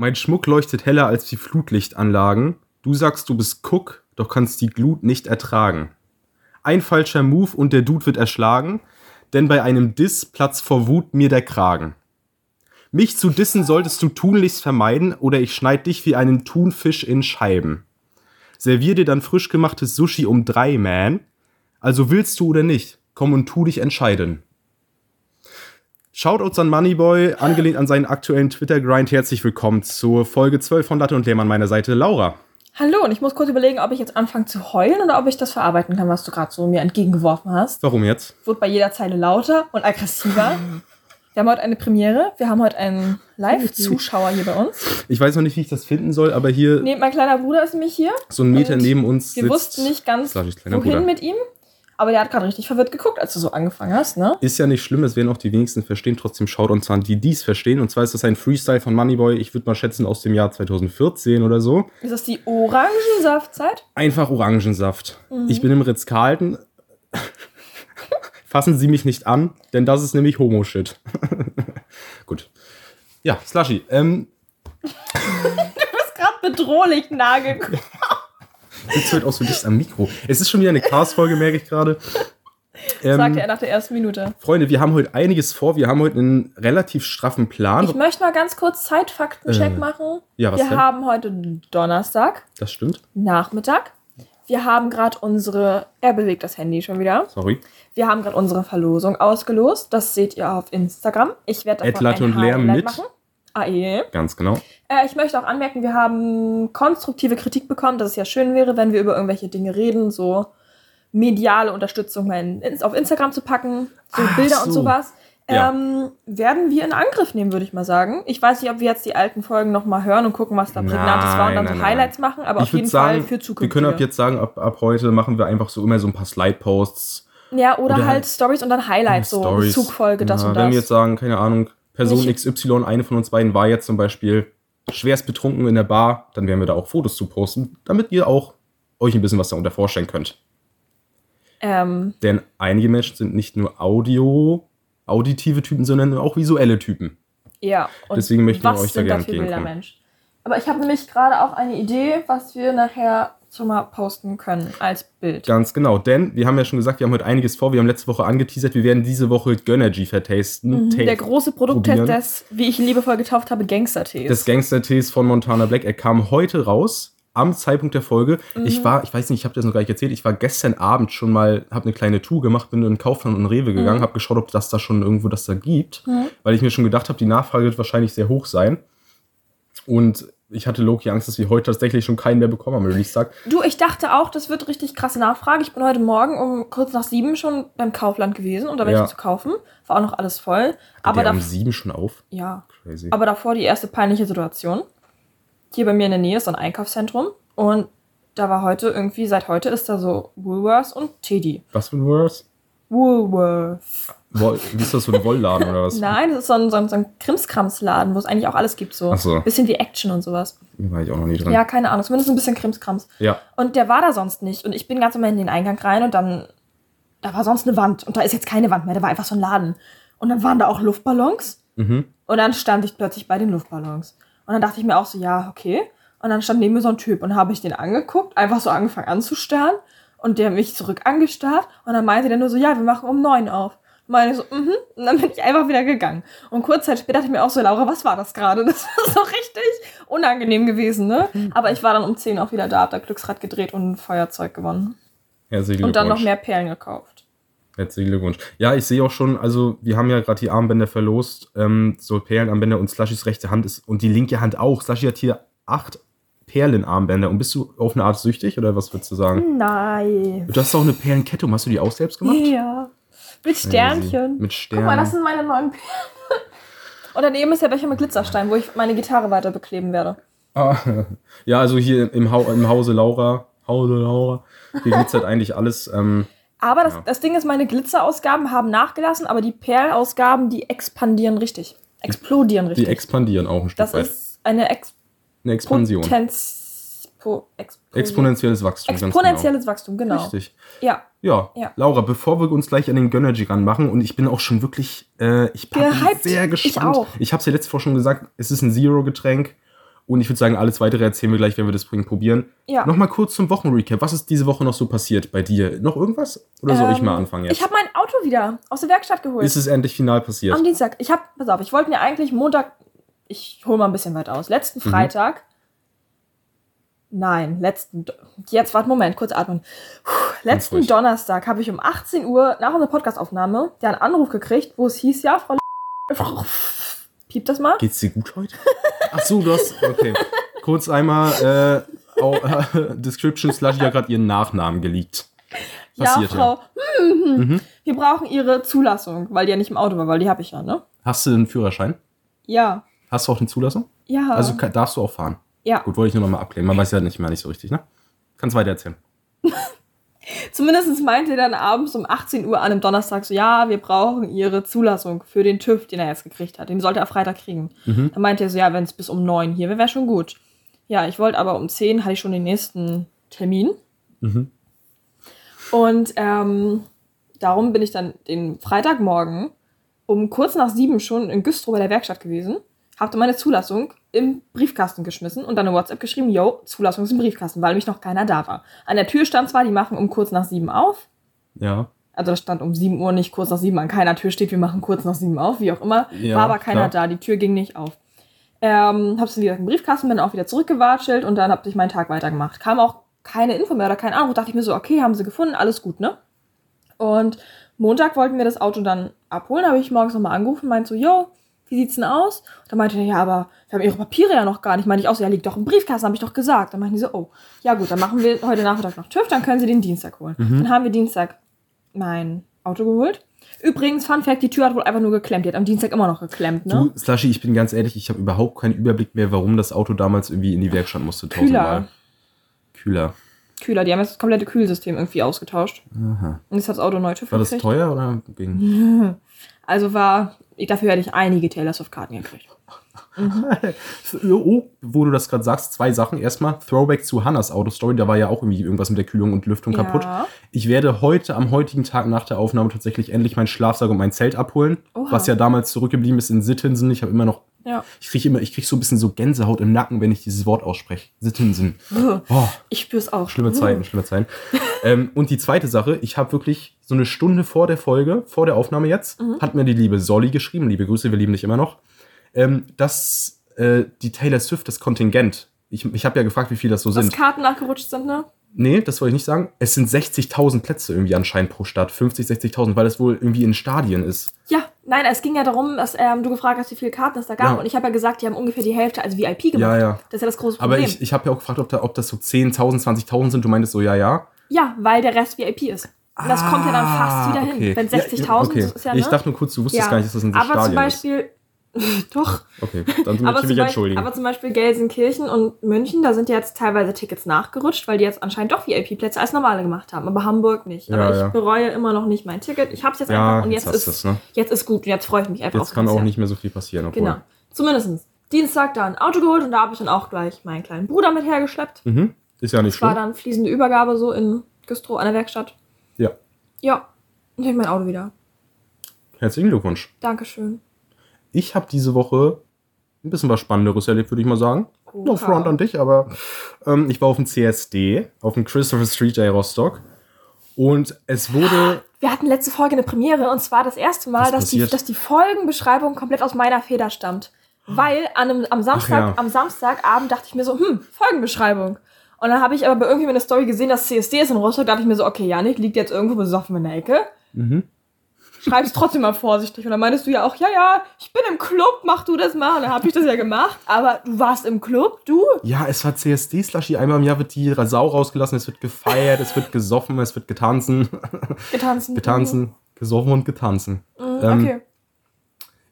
Mein Schmuck leuchtet heller als die Flutlichtanlagen. Du sagst, du bist Cook, doch kannst die Glut nicht ertragen. Ein falscher Move und der Dude wird erschlagen, denn bei einem Diss platzt vor Wut mir der Kragen. Mich zu dissen solltest du tunlichst vermeiden, oder ich schneid dich wie einen Thunfisch in Scheiben. Servier dir dann frisch gemachtes Sushi um drei, man. Also willst du oder nicht? Komm und tu dich entscheiden. Shoutouts an Moneyboy, angelehnt an seinen aktuellen Twitter-Grind. Herzlich willkommen zur Folge 12 von Latte und Lehm an meiner Seite, Laura. Hallo, und ich muss kurz überlegen, ob ich jetzt anfange zu heulen oder ob ich das verarbeiten kann, was du gerade so mir entgegengeworfen hast. Warum jetzt? Wurde bei jeder Zeile lauter und aggressiver. Wir haben heute eine Premiere. Wir haben heute einen Live-Zuschauer hier bei uns. Ich weiß noch nicht, wie ich das finden soll, aber hier Nee, mein kleiner Bruder ist nämlich hier. so ein Meter neben uns Wir sitzt. wussten nicht ganz, wohin Bruder. mit ihm. Aber der hat gerade richtig verwirrt geguckt, als du so angefangen hast, ne? Ist ja nicht schlimm, es werden auch die wenigsten verstehen. Trotzdem schaut uns an, die dies verstehen. Und zwar ist das ein Freestyle von Moneyboy, ich würde mal schätzen, aus dem Jahr 2014 oder so. Ist das die Orangensaftzeit? Einfach Orangensaft. Mhm. Ich bin im Ritz-Carlton. Fassen Sie mich nicht an, denn das ist nämlich Homo-Shit. Gut. Ja, Slushy. Ähm, Du bist gerade bedrohlich nah gekommen. Sitzt heute auch so dicht am Mikro. Es ist schon wieder eine Cast-Folge, merke ich gerade. Ähm, sagte er nach der ersten Minute. Freunde, wir haben heute einiges vor. Wir haben heute einen relativ straffen Plan. Ich möchte mal ganz kurz Zeitfaktencheck Äh, machen. ja, was Wir denn? haben heute Donnerstag, das stimmt. Nachmittag. Wir haben gerade unsere. Er bewegt das Handy schon wieder. Sorry. Wir haben gerade unsere Verlosung ausgelost. Das seht ihr auf Instagram. Ich werde davon Ed Latte ein und mit. machen. AE. Ganz genau. Äh, ich möchte auch anmerken, wir haben konstruktive Kritik bekommen, dass es ja schön wäre, wenn wir über irgendwelche Dinge reden, so mediale Unterstützung mal in, auf Instagram zu packen, so Ach Bilder und so. sowas. Ja. Ähm, werden wir in Angriff nehmen, würde ich mal sagen. Ich weiß nicht, ob wir jetzt die alten Folgen nochmal hören und gucken, was da prägnantes war und dann Nein, so nein, Highlights machen, aber ich auf jeden sagen, Fall für Zukunft. wir können ab jetzt sagen, ab, ab heute machen wir einfach so immer so ein paar Slide-Posts. Ja, oder, oder halt Stories und dann Highlights, so Stories. Zugfolge, das Ja, und Wenn das. wir jetzt sagen, keine Ahnung, Person Nicht- XY, eine von uns beiden war jetzt zum Beispiel schwerst betrunken in der Bar, dann werden wir da auch Fotos zu posten, damit ihr auch euch ein bisschen was darunter vorstellen könnt. ähm, Denn einige Menschen sind nicht nur Audio, auditive Typen, sondern auch visuelle Typen. Ja, und Deswegen möchten wir was euch da gerne entgegenkommen. Aber ich habe nämlich gerade auch eine Idee, was wir nachher schon mal posten können als Bild. Ganz genau, denn wir haben ja schon gesagt, wir haben heute einiges vor. Wir haben letzte Woche angeteasert, wir werden diese Woche Gönnergy vertasten. Mhm, Der große Produkttest des, wie ich ihn liebevoll getauft habe, Gangster-Tees. des Gangster-Tees von Montana Black. Er kam heute raus, am Zeitpunkt der Folge. Mhm. Ich war, ich weiß nicht, ich habe das noch gar nicht erzählt, ich war gestern Abend schon mal, habe eine kleine Tour gemacht, bin in Kaufland und Rewe gegangen, Mhm. habe geschaut, ob das da schon irgendwo das da gibt, Mhm. weil ich mir schon gedacht habe, die Nachfrage wird wahrscheinlich sehr hoch sein. Und ich hatte Loki Angst, dass wir heute tatsächlich schon keinen mehr bekommen am Release-Tag. Du, ich dachte auch, das wird richtig krasse Nachfrage. Ich bin heute Morgen um kurz nach sieben schon beim Kaufland gewesen und da welche Ja. zu kaufen. War auch noch alles voll. Aber, da, um sieben schon auf. ja. Crazy. aber davor die erste peinliche Situation. Hier bei mir in der Nähe ist so ein Einkaufszentrum und da war heute irgendwie, seit heute ist da so Woolworths und Teddy. was für ein? Woolworths. Woll, wie ist das so ein Wollladen oder was? Nein, das ist so ein, so ein, so ein Krimskramsladen, wo es eigentlich auch alles gibt. So. Ach so. Bisschen wie Action und sowas. Da war ich auch noch nie drin. Ja, keine Ahnung. Zumindest ein bisschen Krimskrams. ja. Und der war da sonst nicht. Und ich bin ganz normal in den Eingang rein und dann, da war sonst eine Wand. Und da ist jetzt keine Wand mehr, da war einfach so ein Laden. Und dann waren da auch Luftballons. Mhm. Und dann stand ich plötzlich bei den Luftballons. Und dann dachte ich mir auch so, ja, okay. Und dann stand neben mir so ein Typ und habe ich den angeguckt, einfach so angefangen anzustarren. Und der mich zurück angestarrt. Und dann meinte der nur so, ja, wir machen um neun auf. Meine ich so, mhm. Und dann bin ich einfach wieder gegangen. Und kurz Zeit später dachte ich mir auch so, Laura, was war das gerade? Das war so richtig unangenehm gewesen, ne? Aber ich war dann um zehn auch wieder da, hab da Glücksrad gedreht und ein Feuerzeug gewonnen. Herzlichen Und dann noch mehr Perlen gekauft. Herzlichen Glückwunsch. Ja, ich sehe auch schon, also wir haben ja gerade die Armbänder verlost, ähm, so Perlenarmbänder und Slushys rechte Hand ist und die linke Hand auch. Slushy hat hier acht Perlenarmbänder und bist du auf eine Art süchtig oder was würdest du sagen? Nein. Du hast auch eine Perlenkette, hast du die auch selbst gemacht? Ja. Mit Sternchen. Mit Guck mal, das Sternen. sind meine neuen Perlen. Und daneben ist der Becher mit Glitzerstein, wo ich meine Gitarre weiter bekleben werde. Ah, ja, also hier im, Hau im Hause Laura, Hause Laura, hier glitzert eigentlich alles. Ähm, Aber das, Ja. das Ding ist, meine Glitzerausgaben haben nachgelassen, aber die Perlausgaben, die expandieren richtig. Explodieren die richtig. expandieren auch ein Stück das weit. ist eine Ex Eine Expansion. Potenz po Expo- Exponentielles Wachstum. ganz Exponentielles Wachstum, genau. genau. Richtig. Ja. Ja. Ja. Laura, bevor wir uns gleich an den Gönnergy ranmachen und ich bin auch schon wirklich, äh, ich bin sehr Ich gespannt. auch. Ich habe es ja letztes Mal schon gesagt, es ist ein Zero-Getränk Und ich würde sagen, alles weitere erzählen wir gleich, wenn wir das Springen probieren. Ja. Nochmal kurz zum Wochenrecap. Was ist diese Woche noch so passiert bei dir? Noch irgendwas? Oder soll ich Ähm, mal anfangen jetzt? Ich habe mein Auto wieder aus der Werkstatt geholt. ist es endlich final passiert? Am Dienstag. Ich habe, pass auf, ich wollte mir eigentlich Montag, ich hole mal ein bisschen weit aus. Letzten Mhm. Nein, letzten, Do- jetzt warte, Moment, kurz atmen. Puh, letzten. Donnerstag habe ich um 18 Uhr nach unserer Podcastaufnahme einen Anruf gekriegt, wo es hieß, ja, Frau Piept das mal? Geht's dir gut heute? Ach so, du hast. Okay. Kurz einmal äh, au, äh, Description slash ja gerade ihren Nachnamen geleakt. Passiert, ja, Frau. Mhm. Wir brauchen Ihre Zulassung, weil die ja nicht im Auto war, weil die habe ich ja, ne? Hast du einen Führerschein? Ja. Hast du auch eine Zulassung? Ja. Also darfst du auch fahren. Ja. Gut, wollte ich nur noch mal abklären. Man weiß ja nicht mehr nicht so richtig, ne? Kannst weiter erzählen. Zumindest meinte er dann abends um 18 Uhr an einem Donnerstag so, ja, wir brauchen ihre Zulassung für den TÜV, den er jetzt gekriegt hat. Den sollte er Freitag kriegen. Mhm. Dann meinte er so, ja, wenn es bis um 9 hier wäre, wäre schon gut. Ja, ich wollte aber um 10 hatte ich schon den nächsten Termin. Mhm. Und ähm, darum bin ich dann den Freitagmorgen um kurz nach sieben schon in Güstrow bei der Werkstatt gewesen, habe meine Zulassung im Briefkasten geschmissen und dann eine WhatsApp geschrieben, yo, Zulassung ist im Briefkasten, weil nämlich noch keiner da war. An der Tür stand zwar, die machen um kurz nach sieben auf, Ja. also da stand um 7 Uhr nicht kurz nach 7 an keiner Tür steht, wir machen kurz nach 7 auf, wie auch immer. Ja, war aber keiner klar. da, die Tür ging nicht auf. Ähm, hab's dann wieder im Briefkasten, bin auch wieder zurückgewatschelt und dann hab ich meinen Tag weitergemacht. Kam auch keine Info mehr oder kein Anruf, dachte ich mir so, okay, haben sie gefunden, alles gut, ne? Und Montag wollten wir das Auto dann abholen, habe ich morgens nochmal angerufen, meinte so, yo, wie sieht's denn aus? Und dann meinte er, ja, aber wir haben ihre Papiere ja noch gar nicht. Meinte ich auch so, ja, liegt doch im Briefkasten, habe ich doch gesagt. Dann meinten die so, oh, ja gut, dann machen wir heute Nachmittag noch TÜV, dann können sie den Dienstag holen. Dann haben wir Dienstag mein Auto geholt. Übrigens, Fun Fact, die Tür hat wohl einfach nur geklemmt. Die hat am Dienstag immer noch geklemmt, ne? Du, Slushy, ich bin ganz ehrlich, ich habe überhaupt keinen Überblick mehr, warum das Auto damals irgendwie in die Werkstatt musste. tausendmal. Kühler. Kühler, die haben jetzt das komplette Kühlsystem irgendwie ausgetauscht. Aha. Und jetzt hat das Auto neu TÜV War das gekriegt. teuer oder ging? Also war, dafür hätte ich einige Taylor Swift Karten gekriegt. Oh, wo du das gerade sagst, zwei Sachen. Erstmal Throwback zu Hannas Autostory, da war ja auch irgendwie irgendwas mit der Kühlung und Lüftung Ja. kaputt. Ich werde heute, am heutigen Tag nach der Aufnahme, tatsächlich endlich meinen Schlafsack und mein Zelt abholen, Oha. was ja damals zurückgeblieben ist in Sittensen. Ich habe immer noch, Ja. ich kriege immer, ich kriege so ein bisschen so Gänsehaut im Nacken, wenn ich dieses Wort ausspreche. Sittensen. Oh, Ich spür's auch. schlimme Zeiten, schlimme Zeiten. ähm, und die zweite Sache, ich habe wirklich so eine Stunde vor der Folge, vor der Aufnahme jetzt, Mhm. hat mir die liebe Solly geschrieben, liebe Grüße, wir lieben dich immer noch, ähm, dass äh, die Taylor Swift, das Kontingent, ich, ich habe ja gefragt, wie viel das so Dass sind. Karten nachgerutscht sind, ne? Nee, das wollte ich nicht sagen. Es sind 60.000 Plätze irgendwie anscheinend pro Stadt. 50, 60.000, weil es wohl irgendwie in Stadien ist. Ja, nein, es ging ja darum, dass ähm, du gefragt hast, wie viele Karten es da gab. Ja. Und ich habe ja gesagt, die haben ungefähr die Hälfte als VIP gemacht. Ja, ja. Das ist ja das große Aber Problem. ich, ich habe ja auch gefragt, ob, da, ob das so 10.000, 20.000 sind. Du meintest so, ja, ja. ja, weil der Rest VIP ist. Und das kommt ja dann fast wieder hin. okay. Wenn Ja, 60.000 okay. ist ja, ne? Ich dachte nur kurz, du wusstest ja. gar nicht, dass das in so Aber Stadien zum Beispiel, doch. Okay, dann muss ich mich entschuldigen. aber zum Beispiel Gelsenkirchen und München, da sind jetzt teilweise Tickets nachgerutscht, weil die jetzt anscheinend doch VIP-Plätze als normale gemacht haben. Aber Hamburg nicht. Ja, aber ich ja. bereue immer noch nicht mein Ticket. Ich habe es jetzt Ja, einfach und jetzt jetzt, ist, du's, ne? jetzt ist gut. Und jetzt freue ich mich einfach Jetzt kann auch nicht mehr so viel passieren. Obwohl. Genau. Zumindest Dienstag da ein Auto geholt und da habe ich dann auch gleich meinen kleinen Bruder mit hergeschleppt. Mhm. Ist ja nicht Es war schlimm. dann fließende Übergabe so in Güstrow an der Werkstatt. Ja. Ja, und ich mein Auto wieder. Herzlichen Glückwunsch. Dankeschön. Ich habe diese Woche ein bisschen was Spannenderes erlebt, würde ich mal sagen. No Oha. front an dich, aber ähm, ich war auf dem CSD, auf dem Christopher Street Day Rostock. Und es wurde. Wir hatten letzte Folge eine Premiere und zwar das erste Mal, dass die, dass die Folgenbeschreibung komplett aus meiner Feder stammt. Weil an einem, am, Samstag, ja. am Samstagabend dachte ich mir so, hm, Folgenbeschreibung. Und dann habe ich aber bei irgendjemandem eine Story gesehen, dass CSD ist in Rostock, dachte ich mir so, okay, Janik liegt jetzt irgendwo besoffen in der Ecke. Mhm. Schreib's trotzdem mal vorsichtig. Und dann meintest du ja auch, ja, ja, ich bin im Club, mach du das mal. Und dann habe ich das ja gemacht. Aber du warst im Club, du? Ja, es war CSD-Slushy. Einmal im Jahr wird die Sau rausgelassen, es wird gefeiert, es wird gesoffen, es wird getanzen. Getanzen. getanzen, gesoffen und getanzen. Mhm, Ähm, okay,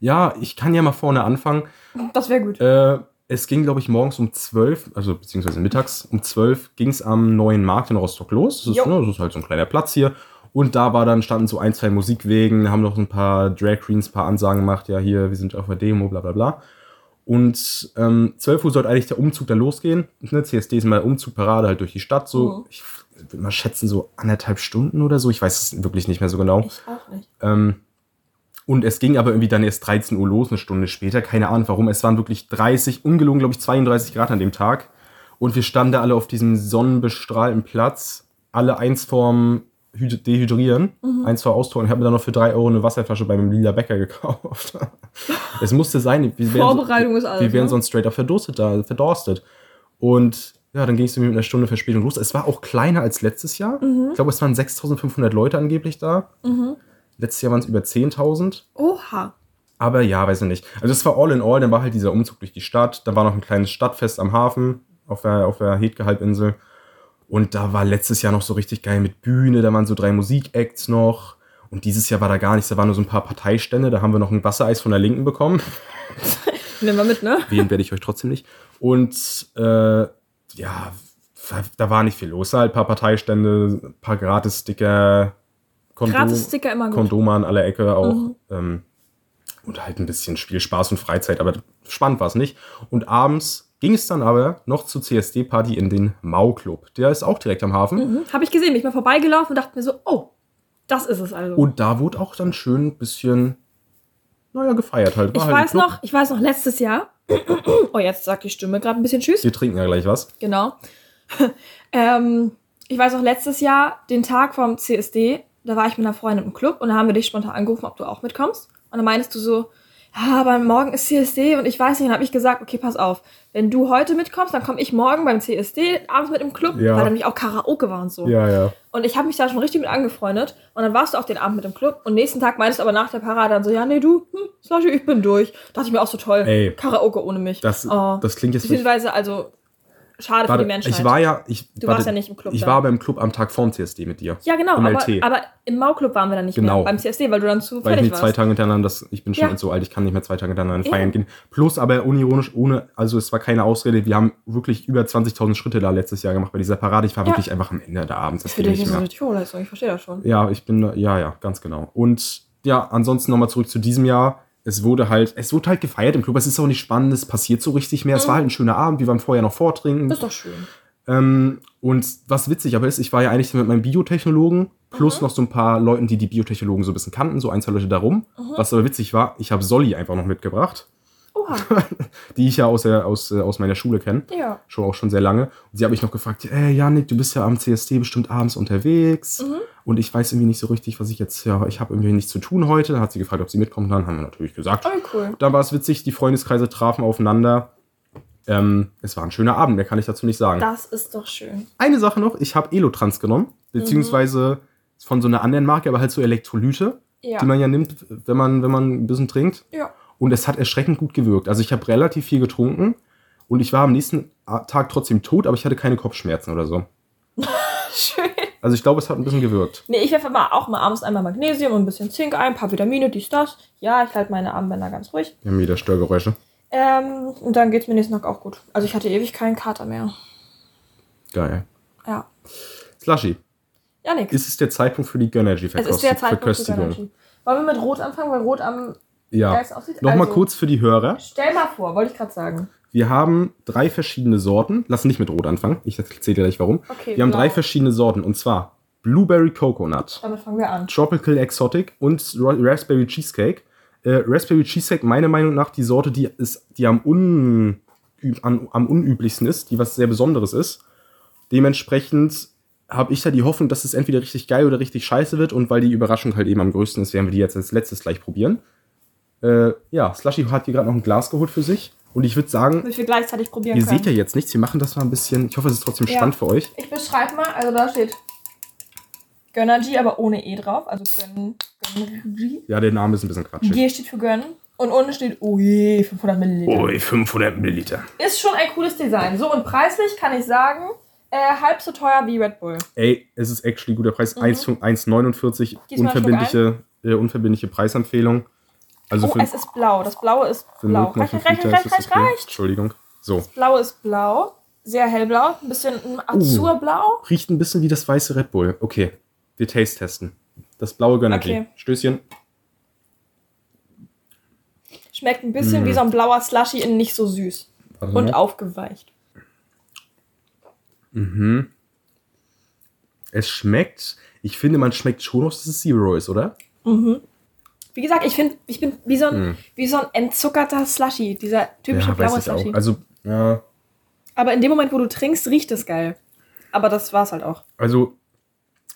Ja, ich kann ja mal vorne anfangen. das wäre gut. Äh, es ging, glaube ich, morgens um 12, also beziehungsweise mittags um 12 ging es am neuen Markt in Rostock los. Das ist, ne, das ist halt so ein kleiner Platz hier. Und da war dann, standen so ein, zwei Musikwegen, haben noch ein paar Drag Queens, ein paar Ansagen gemacht, ja, hier, wir sind auf der Demo, bla bla bla. Und ähm, 12 Uhr sollte eigentlich der Umzug dann losgehen. Ne, CSD ist mal Umzugparade halt durch die Stadt, so, Mhm. ich würde mal schätzen, so anderthalb Stunden oder so. Ich weiß es wirklich nicht mehr so genau. Ich auch nicht. Ähm, Und es ging aber irgendwie dann erst 13 Uhr los, eine Stunde später. Keine Ahnung warum. Es waren wirklich 30, ungelogen, glaube ich, 32 Grad an dem Tag. Und wir standen da alle auf diesem sonnenbestrahlten Platz. Alle eins vorm Hyd- Dehydrieren, eins vor Austrocknen. Ich habe mir dann noch für 3 Euro eine Wasserflasche bei meinem lila Bäcker gekauft. es musste sein. Wir wären, Vorbereitung ist alles, Wir wären ne? sonst straight up verdurstet da, verdorstet. Und ja, dann ging es mit einer Stunde Verspätung los. Es war auch kleiner als letztes Jahr. Mhm. Ich glaube, es waren 6500 Leute angeblich da. Letztes Jahr waren es über 10.000. Oha. Aber ja, weiß ich nicht. Also es war all in all, dann war halt dieser Umzug durch die Stadt, dann war noch ein kleines Stadtfest am Hafen auf der, auf der Hetke-Halbinsel. Und da war letztes Jahr noch so richtig geil mit Bühne, da waren so drei Musikacts noch. Und dieses Jahr war da gar nichts, da waren nur so ein paar Parteistände, da haben wir noch ein Wassereis von der Linken bekommen. Nehmen wir mit, ne? Wählen werde ich euch trotzdem nicht. Und äh, ja, da war nicht viel los. Halt ein paar Parteistände, ein paar Gratis-Sticker, Kondom, Gratis-Sticker immer gut. Mhm. Kondome an aller Ecke auch. Ähm, und halt ein bisschen Spielspaß und Freizeit, aber spannend war es nicht. Und abends ging es dann aber noch zur CSD-Party in den Mau-Club. Der ist auch direkt am Hafen. Mhm. Habe ich gesehen, bin ich mal vorbeigelaufen und dachte mir so, oh, das ist es also. Und da wurde auch dann schön ein bisschen, naja, gefeiert halt. War ich halt weiß noch, ich weiß noch, letztes Jahr, oh, jetzt sagt die Stimme gerade ein bisschen Tschüss. Wir trinken ja gleich was. Genau. ähm, ich weiß auch letztes Jahr, den Tag vom CSD, da war ich mit einer Freundin im Club und da haben wir dich spontan angerufen, ob du auch mitkommst. Und dann meinst du so, ja, aber morgen ist CSD und ich weiß nicht, dann habe ich gesagt, okay, pass auf, wenn du heute mitkommst, dann komme ich morgen beim CSD abends mit im Club, Ja. weil da nämlich auch Karaoke war und so. Ja, ja. Und ich habe mich da schon richtig mit angefreundet. Und dann warst du auch den Abend mit im Club. Und nächsten Tag meinst du aber nach der Parade dann so, ja, nee, du, hm, Slushy, ich bin durch. dachte ich mir auch so toll. Ey. Karaoke ohne mich. Das, oh. das klingt jetzt Beziehungsweise, also, schade Warte, für die Menschheit. ich war ja, ich, Du warte, warst ja nicht im Club Ich da. war aber im Club am Tag vorm CSD mit dir. ja, genau, im aber, aber im Mau-Club waren wir dann nicht Genau. mehr beim CSD, weil du dann zu Weil ich fertig nicht warst. zwei Tage hintereinander, das, ich bin schon Ja. so alt, ich kann nicht mehr zwei Tage hintereinander feiern gehen. Plus aber unironisch, ohne, also es war keine Ausrede, wir haben wirklich über 20.000 Schritte da letztes Jahr gemacht bei dieser Parade. Ich war Ja. wirklich einfach am Ende der Abends, das Für dich ist das richtig Hochleistung, ich verstehe das schon. Ja, ich bin, ja, ja, ganz genau. Und ja, ansonsten nochmal zurück zu diesem Jahr. Es wurde halt, es wurde halt gefeiert im Club. Es ist auch nicht spannend, es passiert so richtig mehr. Es war halt ein schöner Abend, wir waren vorher noch vortrinken. Mhm. Das ist doch schön. Ähm, und was witzig aber ist, ich war ja eigentlich mit meinem Biotechnologen plus noch so ein paar Leuten, die die Biotechnologen so ein bisschen kannten, so ein, zwei Leute darum. Was aber witzig war, ich habe Solly einfach noch mitgebracht, Oha. die ich ja aus, der, aus, äh, aus meiner Schule kenne. ja. Schon auch schon sehr lange. Und sie habe ich noch gefragt, ey Janik, du bist ja am CSD bestimmt abends unterwegs. Und ich weiß irgendwie nicht so richtig, was ich jetzt, ja, ich habe irgendwie nichts zu tun heute. Dann hat sie gefragt, ob sie mitkommt. Dann haben wir natürlich gesagt, Oh, cool. dann war es witzig, die Freundeskreise trafen aufeinander. Ähm, es war ein schöner Abend, mehr kann ich dazu nicht sagen. Das ist doch schön. Eine Sache noch, ich habe Elotrans genommen, beziehungsweise von so einer anderen Marke, aber halt so Elektrolyte, Ja. die man ja nimmt, wenn man, wenn man ein bisschen trinkt. ja. Und es hat erschreckend gut gewirkt. Also ich habe relativ viel getrunken und ich war am nächsten Tag trotzdem tot, aber ich hatte keine Kopfschmerzen oder so. Schön. Also ich glaube, es hat ein bisschen gewirkt. Nee, ich werfe mal auch mal abends einmal Magnesium und ein bisschen Zink ein, ein paar Vitamine, dies, das. Ja, ich halte meine Armbänder ganz ruhig. Wir haben wieder Störgeräusche. Ähm, und dann geht's mir nächsten Tag auch gut. Also ich hatte ewig keinen Kater mehr. Geil. Ja. Slushy, Ja, nix. ist es der Zeitpunkt für die Gönnergy es ist der Zeitpunkt für Verköstigung? Gönnergy. Wollen wir mit Rot anfangen, weil Rot am Ja. Nochmal Also, kurz für die Hörer. Stell mal vor, wollte ich gerade sagen. Wir haben drei verschiedene Sorten. Lass nicht mit Rot anfangen. Ich erzähle dir gleich warum. Okay, wir haben blau. drei verschiedene Sorten. Und zwar Blueberry Coconut, Damit fangen wir an. Tropical Exotic und Ra- Raspberry Cheesecake. Äh, Raspberry Cheesecake, meiner Meinung nach, die Sorte, die, ist, die am, un, am, am unüblichsten ist, die was sehr Besonderes ist. Dementsprechend habe ich da die Hoffnung, dass es entweder richtig geil oder richtig scheiße wird. Und weil die Überraschung halt eben am größten ist, werden wir die jetzt als letztes gleich probieren. Äh, ja, Slushy hat hier gerade noch ein Glas geholt für sich. Und ich würde sagen, wir gleichzeitig probieren Ihr können. seht ja jetzt nichts, wir machen das mal ein bisschen. Ich hoffe, es ist trotzdem Ja. spannend für euch. Ich beschreibe mal, also da steht Gönnergy, aber ohne E drauf. Also Gön Gönnergy. Ja, der Name ist ein bisschen quatschig. G steht für gönnen. Und unten steht, je, 500 Milliliter. Ui, 500 Milliliter. Ist schon ein cooles Design. So, und preislich kann ich sagen, äh, halb so teuer wie Red Bull. Ey, es ist actually guter Preis. Mhm. 1 1,49. Gieß mal einen Unverbindliche, äh, unverbindliche Preisempfehlung. Also Oh, für, es ist blau. Das Blaue ist blau. 0,5 Reicht, reicht, reicht, reicht, das reicht. Entschuldigung. So. Blaue ist blau. Sehr hellblau. Ein bisschen ein Azurblau. Riecht ein bisschen wie das weiße Red Bull. Okay. Wir taste testen. Das blaue Gönnergy. Okay. Stößchen. Schmeckt ein bisschen Mm. wie so ein blauer Slushy in nicht so süß. Warte Und aufgeweicht. Es schmeckt. Ich finde, man schmeckt schon, dass es Zero ist, oder? Wie Wie gesagt, ich finde, ich bin wie so ein, Hm. wie so ein entzuckerter Slushy, dieser typische Ja, blaue Slushy. auch. Also, ja, Aber in dem Moment, wo du trinkst, riecht es geil. Aber das war's halt auch. also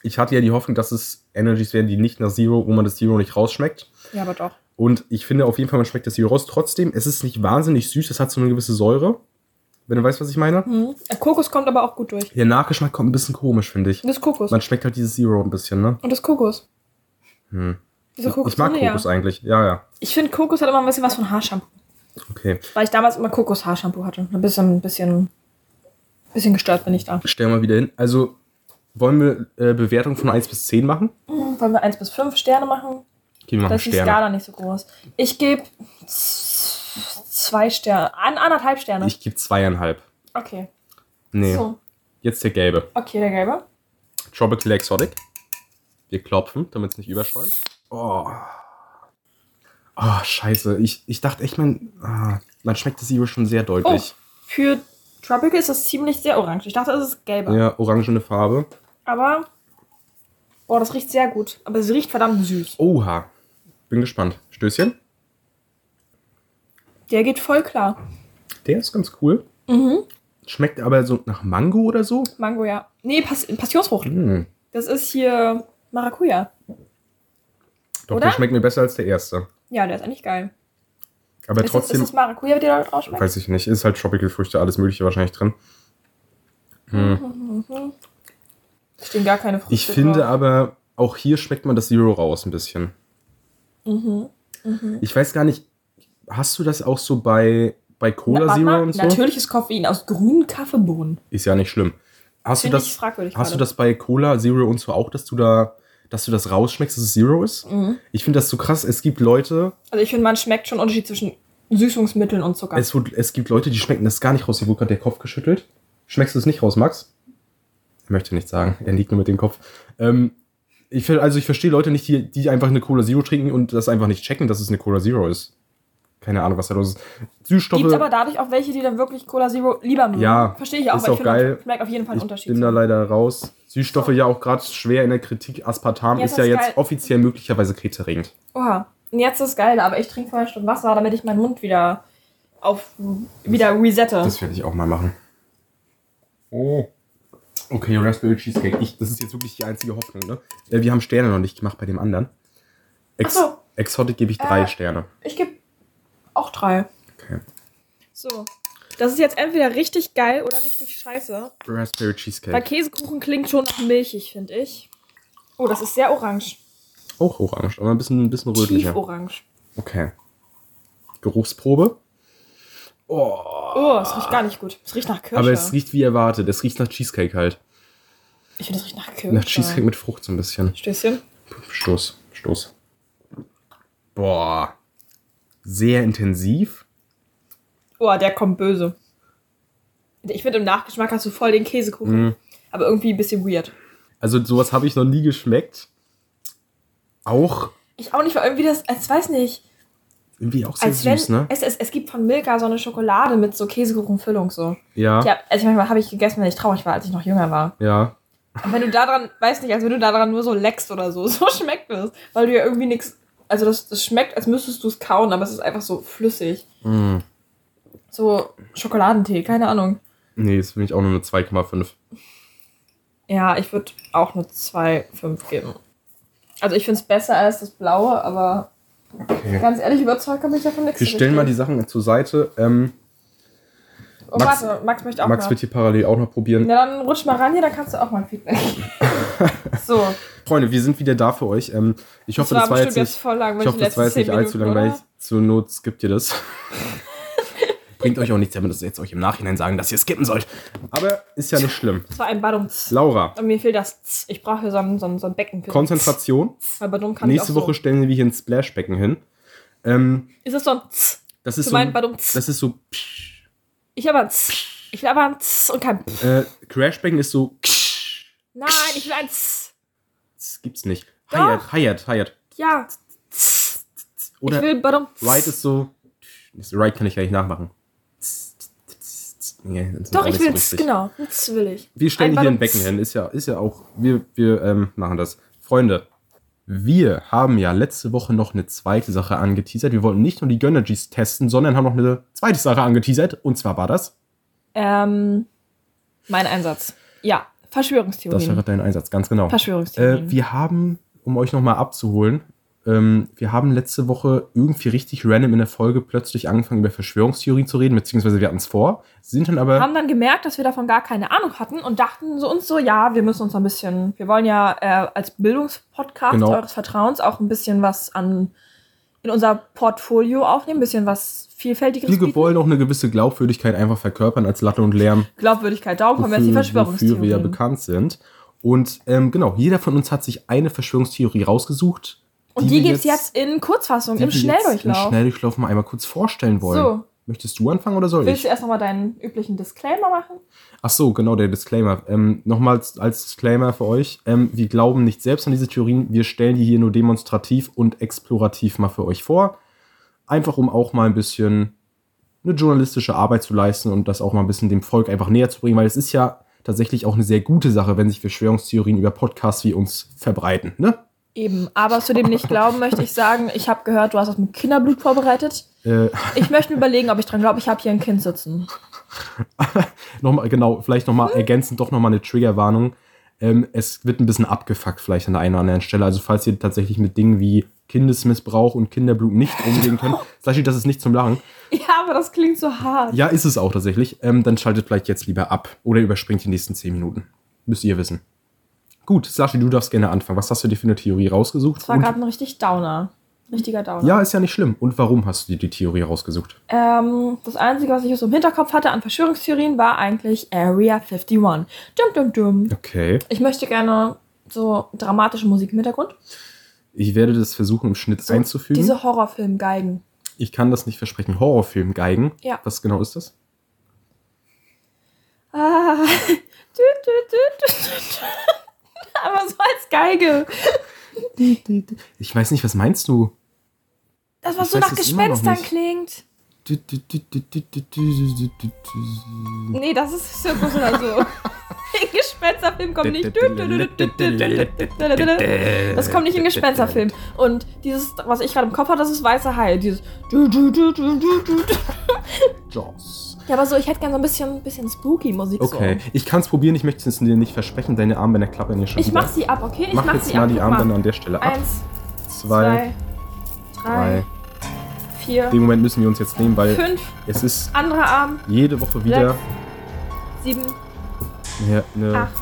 ich hatte ja die Hoffnung, dass es Energies werden, die nicht nach Zero, wo man das Zero nicht rausschmeckt. Ja, aber doch. Und ich finde auf jeden Fall, man schmeckt das Zero raus. Trotzdem, es ist nicht wahnsinnig süß, es hat so eine gewisse Säure. Wenn du weißt, was ich meine. Mhm. Kokos kommt aber auch gut durch. Der Nachgeschmack kommt ein bisschen komisch, finde ich. Das ist Kokos. Man schmeckt halt dieses Zero ein bisschen, ne? Und das Kokos. Hm. Diese Kokos Ich mag Kokos eigentlich. Ja, ja. Ich finde, Kokos hat immer ein bisschen was von Haarshampoo. Okay. Weil ich damals immer Kokos-Haarshampoo hatte. Ein bisschen, ein bisschen, bisschen gestört bin ich da. Stellen wir wieder hin. Also, wollen wir äh, Bewertung von 1 bis 10 machen? Mhm. Wollen wir 1 bis 5 Sterne machen? Okay, wir machen ist die Sterne. Skala nicht so groß. Ich gebe zwei Sterne. An, anderthalb Sterne. Ich gebe zweieinhalb. okay. Nee. So. Jetzt der gelbe. Okay, der gelbe. Tropical Exotic. Wir klopfen, damit es nicht überschäumt. Oh. Oh, scheiße. Ich, ich dachte echt, man, ah, man schmeckt das Zero schon sehr Oh, deutlich. für Tropical ist das ziemlich sehr orange. Ich dachte, es ist gelber. Ja, orangene Farbe. Aber, boah, das riecht sehr gut. Aber es riecht verdammt süß. Oha. Bin gespannt. Stößchen. Der geht voll klar. Der ist ganz cool. Mhm. Schmeckt aber so nach Mango oder so. Mango, ja. Nee, Pass Passionsfrucht. Hm. Das ist hier Maracuja. Doch, Oder? der schmeckt mir besser als der erste. Ja, der ist eigentlich geil. Aber Ist, trotzdem, das, ist das Maracuja, der da drauf schmeckt? weiß ich nicht, ist halt Tropical-Früchte, alles Mögliche wahrscheinlich drin. Hm. Stehen gar keine Früchte Ich finde drauf. aber, auch hier schmeckt man das Zero raus ein bisschen. Mhm. Ich weiß gar nicht, hast du das auch so bei, bei Cola Na, Zero mal, und so? Natürliches Koffein aus grünen Kaffeebohnen. Ist ja nicht schlimm. Hast du das, hast du das bei Cola Zero und so auch, dass du da, dass du das rausschmeckst, dass es Zero ist? Mhm. Ich finde das so krass. Es gibt Leute, Also ich finde, man schmeckt schon Unterschied zwischen Süßungsmitteln und Zucker. es, es gibt Leute, die schmecken das gar nicht raus. Hier wurde gerade der Kopf geschüttelt. Schmeckst du es nicht raus, Max? Er möchte nichts sagen. Er liegt nur mit dem Kopf. Ähm, ich, also ich verstehe Leute nicht, die, die einfach eine Cola Zero trinken und das einfach nicht checken, dass es eine Cola Zero ist. Keine Ahnung, was da los ist. Süßstoffe. Gibt aber dadurch auch welche, die dann wirklich Cola Zero lieber mögen. Ja, Verstehe ich auch, ist weil auch ich geil. man schmeckt auf jeden Fall einen ich Unterschied. bin da leider raus. Süßstoffe ja auch gerade schwer in der Kritik. Aspartam Ja, ist ja jetzt geil. offiziell möglicherweise krebserregend. Oha. Und jetzt ist geil, aber ich trinke vorher Stunden Wasser, damit ich meinen Mund wieder auf wieder resette. Das werde ich auch mal machen. Oh. Okay, Raspberry Cheesecake. Ich, das ist jetzt wirklich die einzige Hoffnung, ne? Äh, wir haben Sterne noch nicht gemacht bei dem anderen. Ex so. Exotic gebe ich drei Äh. Sterne. Ich gebe auch drei. Okay. So. Das ist jetzt entweder richtig geil oder richtig scheiße. Raspberry Weil Cheesecake. Käsekuchen klingt schon nach milchig, finde ich. Oh, das ist sehr orange. Auch orange, aber ein bisschen, ein bisschen Tief rötlicher. orange. Okay. Geruchsprobe. Oh. Oh, es riecht gar nicht gut. Es riecht nach Kirsche. Aber es riecht wie erwartet. Es riecht nach Cheesecake halt. ich finde, es riecht nach Kirsche. Nach Cheesecake mit Frucht so ein bisschen. Stößchen. Stoß, Stoß. Boah. Sehr intensiv. Oh, der kommt böse. Ich finde, im Nachgeschmack hast du voll den Käsekuchen. Mm. Aber irgendwie ein bisschen weird. Also sowas habe ich noch nie geschmeckt. Auch Ich auch nicht, weil irgendwie das, als weiß nicht, irgendwie auch sehr als wenn, süß, ne? es, es, es gibt von Milka so eine Schokolade mit so Käsekuchenfüllung so. Ja, Ja, also manchmal habe ich gegessen, wenn ich traurig war, als ich noch jünger war. ja. Und wenn du da dran, weiß nicht, als wenn du da dran nur so leckst oder so, so schmeckt es. Weil du ja irgendwie nichts, also das, das schmeckt, als müsstest du es kauen, aber es ist einfach so flüssig. Mm. So Schokoladentee, keine Ahnung. Nee, das finde ich auch nur eine 2,5. Ja, ich würde auch eine 2,5 geben. Also ich finde es besser als das blaue, aber Okay. ganz ehrlich, überzeugt kann mich davon nichts. Wir stellen mal die. Sachen zur Seite. Ähm, Oh, Max- warte, Max möchte auch Max mal. wird hier parallel auch noch probieren. Ja, dann rutsch mal ran hier, dann kannst du auch mal ein Feedback. so, Freunde, wir sind wieder da für euch. Ähm, ich hoffe, das war bestimmt jetzt nicht, voll lang, ich hoffe, das war jetzt nicht allzu langweilig. Zur Not skippt ihr das. Bringt euch auch nichts, damit das jetzt euch im Nachhinein sagen, dass ihr skippen sollt. Aber ist ja nicht schlimm. Das war ein Badumts. Laura, Und mir fehlt das Z. Ich brauche hier so ein, so ein, so ein Becken. Für Konzentration. Weil Badum kann Nächste ich auch Woche stellen wir hier ein Splashbecken hin. Ähm, So. Ist das so ein Z? das ist so, Badumts. das ist so, Ich will aber ein Z. Ich will aber ein Z und kein P. äh, Crashbecken ist so, Nein, ich will ein Z. das gibt's nicht. Hayat, Hayat, Hayat. Ja. Oder ich will Badum. Right ist so, das Right kann ich ja nicht nachmachen. Nee, das Doch, ich will so genau. Z will ich. Wir stellen Ein hier ein. Becken hin, ist ja, ist ja auch, wir, wir ähm, machen das. Freunde, Wir haben ja letzte Woche noch eine zweite Sache angeteasert. Wir wollten nicht nur die Gönnergies testen, sondern haben noch eine zweite Sache angeteasert. Und zwar war das. Ähm, mein Einsatz. Ja, Verschwörungstheorien. Das wäre dein Einsatz, ganz genau. Verschwörungstheorien. Äh, wir haben, um euch nochmal abzuholen, ähm, wir haben letzte Woche irgendwie richtig random in der Folge plötzlich angefangen, über Verschwörungstheorien zu reden, beziehungsweise wir hatten es vor, sind dann aber. haben dann gemerkt, dass wir davon gar keine Ahnung hatten und dachten so uns so, ja, wir müssen uns ein bisschen, wir wollen ja äh, als Bildungspodcast Genau. eures Vertrauens auch ein bisschen was an in unser Portfolio aufnehmen, ein bisschen was vielfältiges wir wollen auch eine gewisse Glaubwürdigkeit einfach verkörpern als Latte und Lärm, Glaubwürdigkeit, darum kommen jetzt die Verschwörungstheorien. wofür wir ja bekannt sind. Und ähm, genau, jeder von uns hat sich eine Verschwörungstheorie rausgesucht. Und die wir gibt's jetzt, in Kurzfassung, die im jetzt Im Schnelldurchlauf. Schnelldurchlauf mal einmal kurz vorstellen wollen. So. Möchtest du anfangen oder soll Willst ich? du erst nochmal deinen üblichen Disclaimer machen? Ach so, genau, der Disclaimer. Ähm, Nochmals als Disclaimer für euch. Ähm, wir glauben nicht selbst an diese Theorien. Wir stellen die hier nur demonstrativ und explorativ mal für euch vor. Einfach um auch mal ein bisschen eine journalistische Arbeit zu leisten und das auch mal ein bisschen dem Volk einfach näher zu bringen, weil es ist ja tatsächlich auch eine sehr gute Sache, wenn sich Verschwörungstheorien über Podcasts wie uns verbreiten. Ne? Eben, aber zu dem nicht glauben möchte ich sagen, ich habe gehört, du hast das mit Kinderblut vorbereitet. Äh, Ich möchte mir überlegen, ob ich dran glaube, ich habe hier ein Kind sitzen. nochmal, genau, vielleicht nochmal ergänzend doch nochmal eine Triggerwarnung. Ähm, es wird ein bisschen abgefuckt vielleicht an der einen oder anderen Stelle. Also falls ihr tatsächlich mit Dingen wie Kindesmissbrauch und Kinderblut nicht umgehen könnt, Sashi, das ist nicht zum Lachen. Ja, aber das klingt so hart. Ja, ist es auch tatsächlich. Ähm, dann schaltet vielleicht jetzt lieber ab oder überspringt die nächsten 10 Minuten. Müsst ihr wissen. Gut, Sashi, du darfst gerne anfangen. Was hast du dir für eine Theorie rausgesucht? Das war gerade ein richtig Downer. Richtiger Downer. ja, ist ja nicht schlimm. Und warum hast du dir die Theorie rausgesucht? Ähm, das Einzige, was ich so im Hinterkopf hatte an Verschwörungstheorien, war eigentlich Area 51. Dum, dum, dum. Okay. Ich möchte gerne so dramatische Musik im Hintergrund. Ich werde das versuchen, im Schnitt So einzufügen. Diese Horrorfilm-Geigen. ich kann das nicht versprechen. Horrorfilm, Geigen. Ja. Was genau ist das? Ah. Aber so als Geige. Ich weiß nicht, was meinst du? Das, was Ich so weiß nach Gespenstern klingt. Nee, das ist Zirkus oder so. In Gespensterfilm kommt nicht. Das kommt nicht in Gespensterfilm. Und dieses, was ich gerade im Kopf habe, das ist weißer Hai. Dieses. Jaws. Ja, aber so, ich hätte gerne so ein bisschen, bisschen spooky Musik. Okay, So. ich kann es probieren, ich möchte es dir nicht versprechen. Deine Armbänder klappern hier schon Ich wieder. mach sie ab, okay? Ich Mach mach, jetzt sie mal ab. die Armbänder an der Stelle ab. Eins, Zwei, zwei, drei, vier, Den Moment müssen wir uns jetzt nehmen, weil fünf, es ist anderer Arm, jede Woche wieder sieben, eine, eine, acht.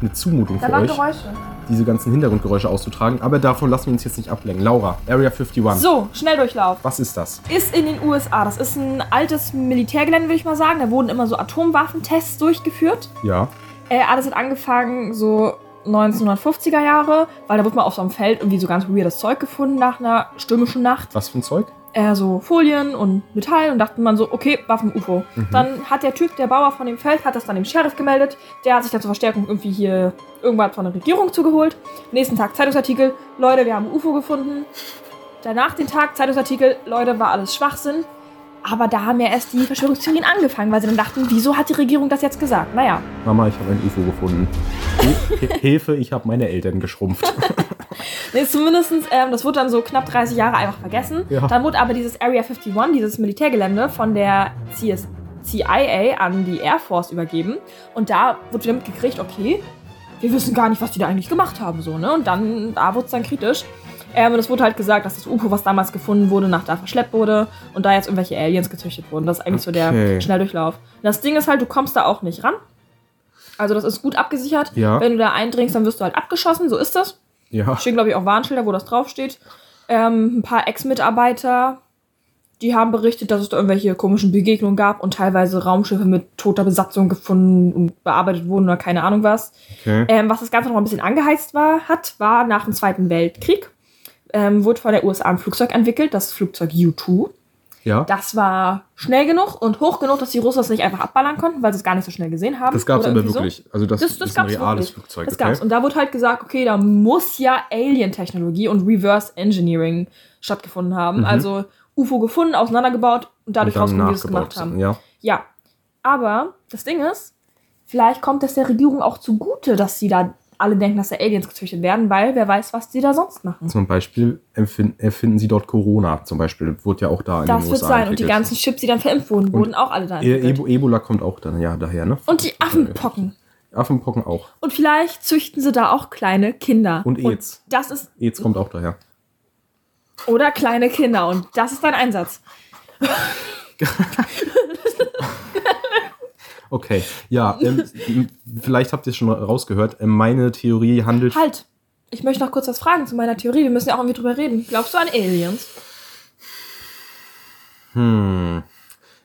eine Zumutung Da für waren euch, Geräusche. Diese ganzen Hintergrundgeräusche auszutragen. Aber davon lassen wir uns jetzt nicht ablenken. Laura, Area 51. So, Schnelldurchlauf. Was ist das? Ist in den USA. Das ist ein altes Militärgelände, würde ich mal sagen. Da wurden immer so Atomwaffentests durchgeführt. Ja. Äh, alles hat angefangen so 1950er Jahre, weil da wurde mal auf so einem Feld irgendwie so ganz weirdes Zeug gefunden nach einer stürmischen Nacht. Was für ein Zeug? Äh, so Folien und Metall und dachte man so, okay, Waffen-UFO. Dann hat der Typ, der Bauer von dem Feld, hat das dann dem Sheriff gemeldet. Der hat sich dann zur Verstärkung irgendwie hier irgendwas von der Regierung zugeholt. Nächsten Tag Zeitungsartikel, Leute, wir haben UFO gefunden. Danach den Tag Zeitungsartikel, Leute, war alles Schwachsinn. Aber da haben ja erst die Verschwörungstheorien angefangen, weil sie dann dachten, wieso hat die Regierung das jetzt gesagt? Naja, Mama, ich habe ein UFO gefunden. Hilfe, ich habe meine Eltern geschrumpft. Nee, zumindest, ähm, das wurde dann so knapp 30 Jahre einfach vergessen. Ja. Dann wurde aber dieses Area 51, dieses Militärgelände, von der CS CIA an die Air Force übergeben. Und da wurde wieder mitgekriegt, okay, wir wissen gar nicht, was die da eigentlich gemacht haben. So, ne? Und dann, da wurde es dann kritisch. Ähm, und es wurde halt gesagt, dass das UFO, was damals gefunden wurde, nach da verschleppt wurde und da jetzt irgendwelche Aliens gezüchtet wurden. Das ist eigentlich so der Okay. Schnelldurchlauf. Und das Ding ist halt, du kommst da auch nicht ran. Also das ist gut abgesichert. Ja. Wenn du da eindringst, dann wirst du halt abgeschossen. So ist das. Ja. Stehen, glaube ich, auch Warnschilder, wo das draufsteht. Ähm, ein paar Ex-Mitarbeiter, die haben berichtet, dass es da irgendwelche komischen Begegnungen gab und teilweise Raumschiffe mit toter Besatzung gefunden und bearbeitet wurden oder keine Ahnung was. Okay. Ähm, was das Ganze noch mal ein bisschen angeheizt war, hat, war nach dem Zweiten Weltkrieg. Ähm, wurde von der USA ein Flugzeug entwickelt, das Flugzeug U-2. Ja. Das war schnell genug und hoch genug, dass die Russen es nicht einfach abballern konnten, weil sie es gar nicht so schnell gesehen haben. Das gab es aber irgendwie so. wirklich. Also das, Das, das ist ein reales wirklich. Flugzeug. Das okay? gab's. Und da wurde halt gesagt, okay, da muss ja Alien-Technologie und Reverse Engineering stattgefunden haben. Also UFO gefunden, auseinandergebaut und dadurch rausgefunden, wie sie es gemacht haben. Ja. Ja. Aber das Ding ist, vielleicht kommt es der Regierung auch zugute, dass sie da alle denken, dass da Aliens gezüchtet werden, weil wer weiß, was die da sonst machen. Zum Beispiel erfinden, sie dort Corona, zum Beispiel. Wurde ja auch da in Das den wird USA sein. Und die entwickelt. ganzen Chips, die dann verimpft wurden, wurden auch alle da E entwickelt. Ebo Ebola kommt auch dann, ja, daher, ne? Und die Affenpocken. Affenpocken auch. Und vielleicht züchten sie da auch kleine Kinder. Und AIDS. das ist. AIDS kommt auch daher. Oder kleine Kinder. Und das ist dein Einsatz. Okay, ja, ähm, vielleicht habt ihr es schon rausgehört. Ähm, meine Theorie handelt. Halt! Ich möchte noch kurz was fragen zu meiner Theorie. Wir müssen ja auch irgendwie drüber reden. Glaubst du an Aliens? Hm,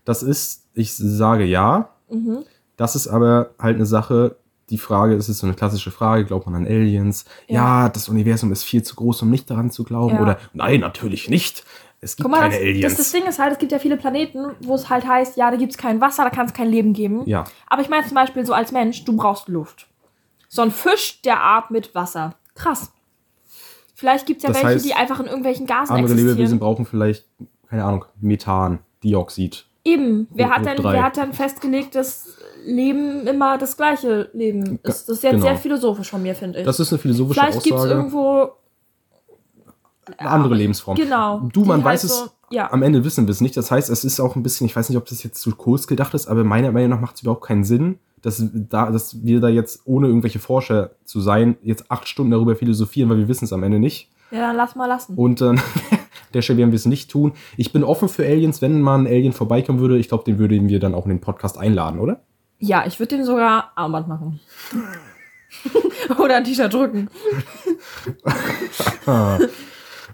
das ist, ich sage ja. Mhm. Das ist aber halt eine Sache. Die Frage, es ist so eine klassische Frage, glaubt man an Aliens? Ja, Ja. das Universum ist viel zu groß, um nicht daran zu glauben. Ja. Oder nein, natürlich nicht. Es gibt mal, keine das, Aliens. das, das Ding ist halt, es gibt ja viele Planeten, wo es halt heißt, ja, da gibt es kein Wasser, da kann es kein Leben geben. ja, Aber ich meine zum Beispiel so als Mensch, du brauchst Luft. So ein Fisch, der atmet Wasser. Krass. Vielleicht gibt es ja Das welche, heißt, die einfach in irgendwelchen Gasen andere existieren. Lebewesen brauchen vielleicht, keine Ahnung, Methan, Dioxid. Eben. Wer hat, denn, wer hat denn festgelegt, dass Leben immer das gleiche Leben ist? Das ist jetzt Genau. sehr philosophisch von mir, finde ich. Das ist eine philosophische Vielleicht gibt es Aussage. irgendwo. Eine andere Lebensform. Genau. Du, man weiß halt es, so- ja. am Ende wissen wir es nicht. Das heißt, es ist auch ein bisschen, ich weiß nicht, ob das jetzt zu kurz gedacht ist, aber meiner Meinung nach macht es überhaupt keinen Sinn, dass, da, dass wir da jetzt, ohne irgendwelche Forscher zu sein, jetzt acht Stunden darüber philosophieren, weil wir wissen es am Ende nicht. Ja, dann lass mal lassen. Und dann, der Stelle werden wir es nicht tun. Ich bin offen für Aliens, wenn mal ein Alien vorbeikommen würde. Ich glaube, den würden wir dann auch in den Podcast einladen, oder? Ja, ich würde dem sogar Armband machen. Oder ein T-Shirt drücken.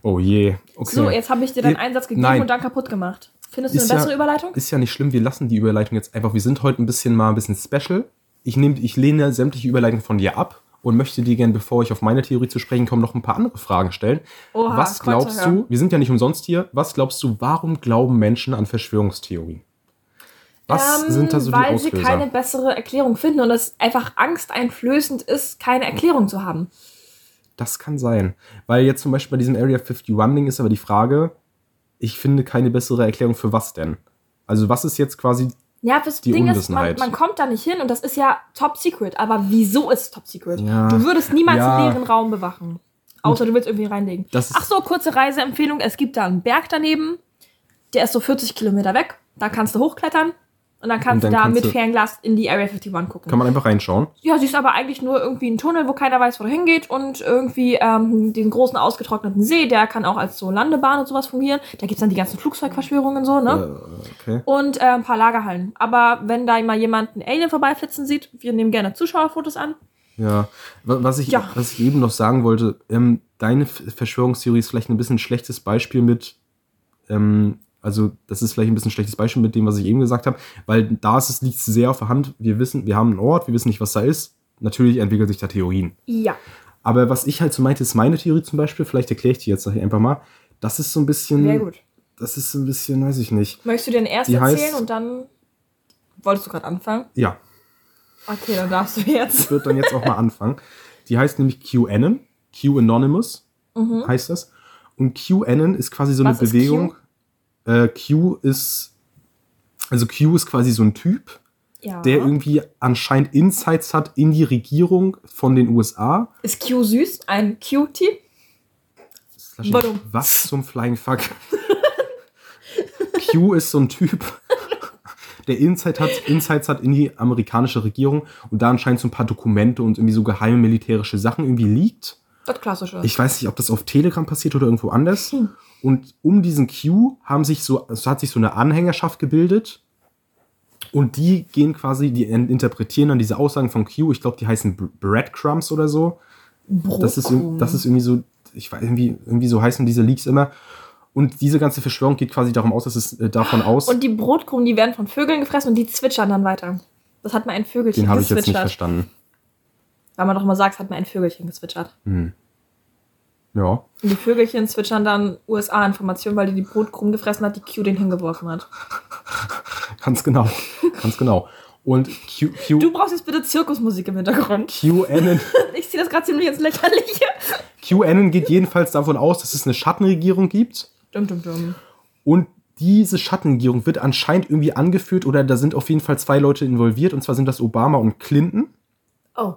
Oh je. Okay. So, jetzt habe ich dir deinen Einsatz gegeben Nein. und dann kaputt gemacht. Findest du Ist eine bessere ja- Überleitung? Ist ja nicht schlimm, wir lassen die Überleitung jetzt einfach. Wir sind heute ein bisschen mal ein bisschen special. Ich, nehm, ich lehne sämtliche Überleitungen von dir ab und möchte dir gerne, bevor ich auf meine Theorie zu sprechen komme, noch ein paar andere Fragen stellen. Oha, was glaubst du, wir sind ja nicht umsonst hier, was glaubst du, warum glauben Menschen an Verschwörungstheorien? Was Ähm, sind da so die weil sie Auslöser? keine bessere Erklärung finden und es einfach angsteinflößend ist, keine Erklärung zu haben. Das kann sein. Weil jetzt zum Beispiel bei diesem Area 51-Ding ist aber die Frage, ich finde keine bessere Erklärung für was denn? Also was ist jetzt quasi, Ja, das Die Ding ist, man, man kommt da nicht hin und das ist ja top secret. Aber wieso ist es top secret? Ja. Du würdest niemals Ja. einen leeren Raum bewachen. Außer du willst irgendwie reinlegen. Ach so, kurze Reiseempfehlung. Es gibt da einen Berg daneben. Der ist so 40 Kilometer weg. Da kannst du hochklettern. Und dann kannst Und dann du da kannst mit Fernglas in die Area 51 gucken. kann man einfach reinschauen? Ja, siehst aber eigentlich nur irgendwie einen Tunnel, wo keiner weiß, wo der hingeht und irgendwie ähm, den großen ausgetrockneten See, der kann auch als so Landebahn und sowas fungieren. Da gibt's dann die ganzen Flugzeugverschwörungen und so, ne? Äh, okay. Und äh, ein paar Lagerhallen. Aber wenn da mal jemand einen Alien vorbeiflitzen sieht, wir nehmen gerne Zuschauerfotos an. Ja, Wa- was ich, Ja. was ich eben noch sagen wollte, ähm, deine Verschwörungstheorie ist vielleicht ein bisschen ein schlechtes Beispiel mit, ähm, also das ist vielleicht ein bisschen ein schlechtes Beispiel mit dem, was ich eben gesagt habe, weil da ist es liegt sehr auf der Hand. Wir wissen, wir haben einen Ort, wir wissen nicht, was da ist. Natürlich entwickeln sich da Theorien. Ja. Aber was ich halt so meinte, ist meine Theorie zum Beispiel, vielleicht erkläre ich die jetzt einfach mal. Das ist so ein bisschen, Sehr gut. das ist so ein bisschen, weiß ich nicht. Möchtest du den erst Die erzählen heißt- und dann. Wolltest du gerade anfangen? Ja, Okay, dann darfst du jetzt. ich würde dann jetzt auch mal anfangen. Die heißt nämlich QAnon, Q Anonymous heißt das. Und QAnon ist quasi so Mhm. Was eine ist Bewegung. Äh, Q ist, also Q ist quasi so ein Typ, Ja. der irgendwie anscheinend Insights hat in die Regierung von den USA. ist Q süß? Ein Cutie? Warum? Was zum Flying Fuck? Q ist so ein Typ, der Insight hat, Insights hat in die amerikanische Regierung und da anscheinend so ein paar Dokumente und irgendwie so geheime militärische Sachen irgendwie liegt. Das Klassische. Ich weiß nicht, ob das auf Telegram passiert oder irgendwo anders. Hm. Und um diesen Q haben sich so, es hat sich so eine Anhängerschaft gebildet. Und die gehen quasi, die in- interpretieren dann diese Aussagen von Q. Ich glaube, die heißen Bre- Breadcrumbs oder so. Das ist, das ist irgendwie so, ich weiß, irgendwie, irgendwie so heißen diese Leaks immer. Und diese ganze Verschwörung geht quasi darum aus, dass es äh, davon aus. Und die Brotkrumen, die werden von Vögeln gefressen und die zwitschern dann weiter. Das hat mal ein Vögelchen den habe ich jetzt nicht gezwitschert. verstanden. Weil man doch mal sagt, es hat mal ein Vögelchen gezwitschert. Ja. Und die Vögelchen zwitschern dann USA-Informationen, weil die die Brotkrumen gefressen hat, die Q den hingeworfen hat. Ganz genau. Ganz genau. Und Q, Q, Du brauchst jetzt bitte Zirkusmusik im Hintergrund. QAnon, Ich ziehe das gerade ziemlich ins Lächerliche. QAnon geht jedenfalls davon aus, dass es eine Schattenregierung gibt. Dum, dum, dum. Und diese Schattenregierung wird anscheinend irgendwie angeführt oder da sind auf jeden Fall zwei Leute involviert und zwar sind das Obama und Clinton. Oh.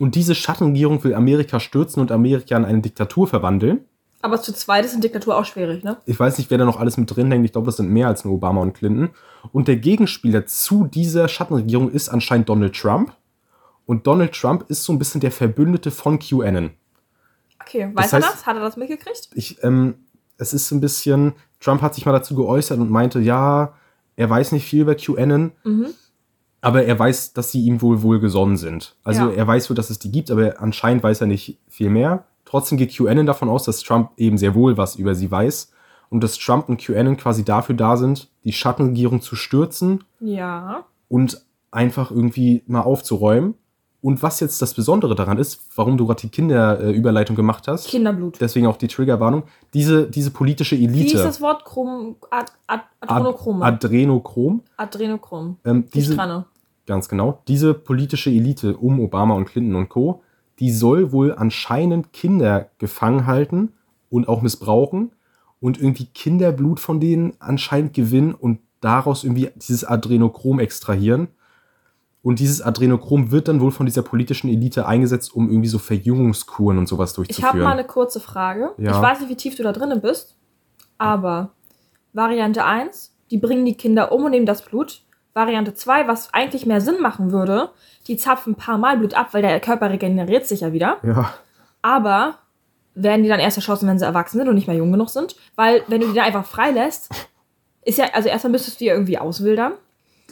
Und diese Schattenregierung will Amerika stürzen und Amerika in eine Diktatur verwandeln. Aber zu zweit ist eine Diktatur auch schwierig, ne? Ich weiß nicht, wer da noch alles mit drin hängt. Ich glaube, das sind mehr als nur Obama und Clinton. Und der Gegenspieler zu dieser Schattenregierung ist anscheinend Donald Trump. Und Donald Trump ist so ein bisschen der Verbündete von QAnon. Okay, weiß Das er heißt- das? Hat er das mitgekriegt? Ich, ähm, es ist so ein bisschen, Trump hat sich mal dazu geäußert und meinte, ja, er weiß nicht viel über QAnon, Mhm. Aber er weiß, dass sie ihm wohl wohlgesonnen sind. Also Ja. er weiß wohl, dass es die gibt, aber anscheinend weiß er nicht viel mehr. Trotzdem geht QAnon davon aus, dass Trump eben sehr wohl was über sie weiß und dass Trump und QAnon quasi dafür da sind, die Schattenregierung zu stürzen Ja. und einfach irgendwie mal aufzuräumen. Und was jetzt das Besondere daran ist, warum du gerade die Kinderüberleitung gemacht hast, Kinderblut. deswegen auch die Triggerwarnung, diese, diese politische Wie Elite. ist das Wort? Chrom, Ad, Ad, Ad Adrenochrome. Adrenochrom. Adrenochrom. Ähm, Die diese, ganz genau. Diese politische Elite um Obama und Clinton und Co., die soll wohl anscheinend Kinder gefangen halten und auch missbrauchen und irgendwie Kinderblut von denen anscheinend gewinnen und daraus irgendwie dieses Adrenochrom extrahieren. Und dieses Adrenochrom wird dann wohl von dieser politischen Elite eingesetzt, um irgendwie so Verjüngungskuren und sowas Ich durchzuführen. habe mal eine kurze Frage. Ja. Ich weiß nicht, wie tief du da drinnen bist, aber Variante 1, die bringen die Kinder um und nehmen das Blut. Variante 2, was eigentlich mehr Sinn machen würde, die zapfen ein paar Mal Blut ab, weil der Körper regeneriert sich ja wieder. ja, Aber werden die dann erst erschossen, wenn sie erwachsen sind und nicht mehr jung genug sind? Weil, wenn du die dann einfach freilässt, ist ja, also erstmal müsstest du die irgendwie auswildern.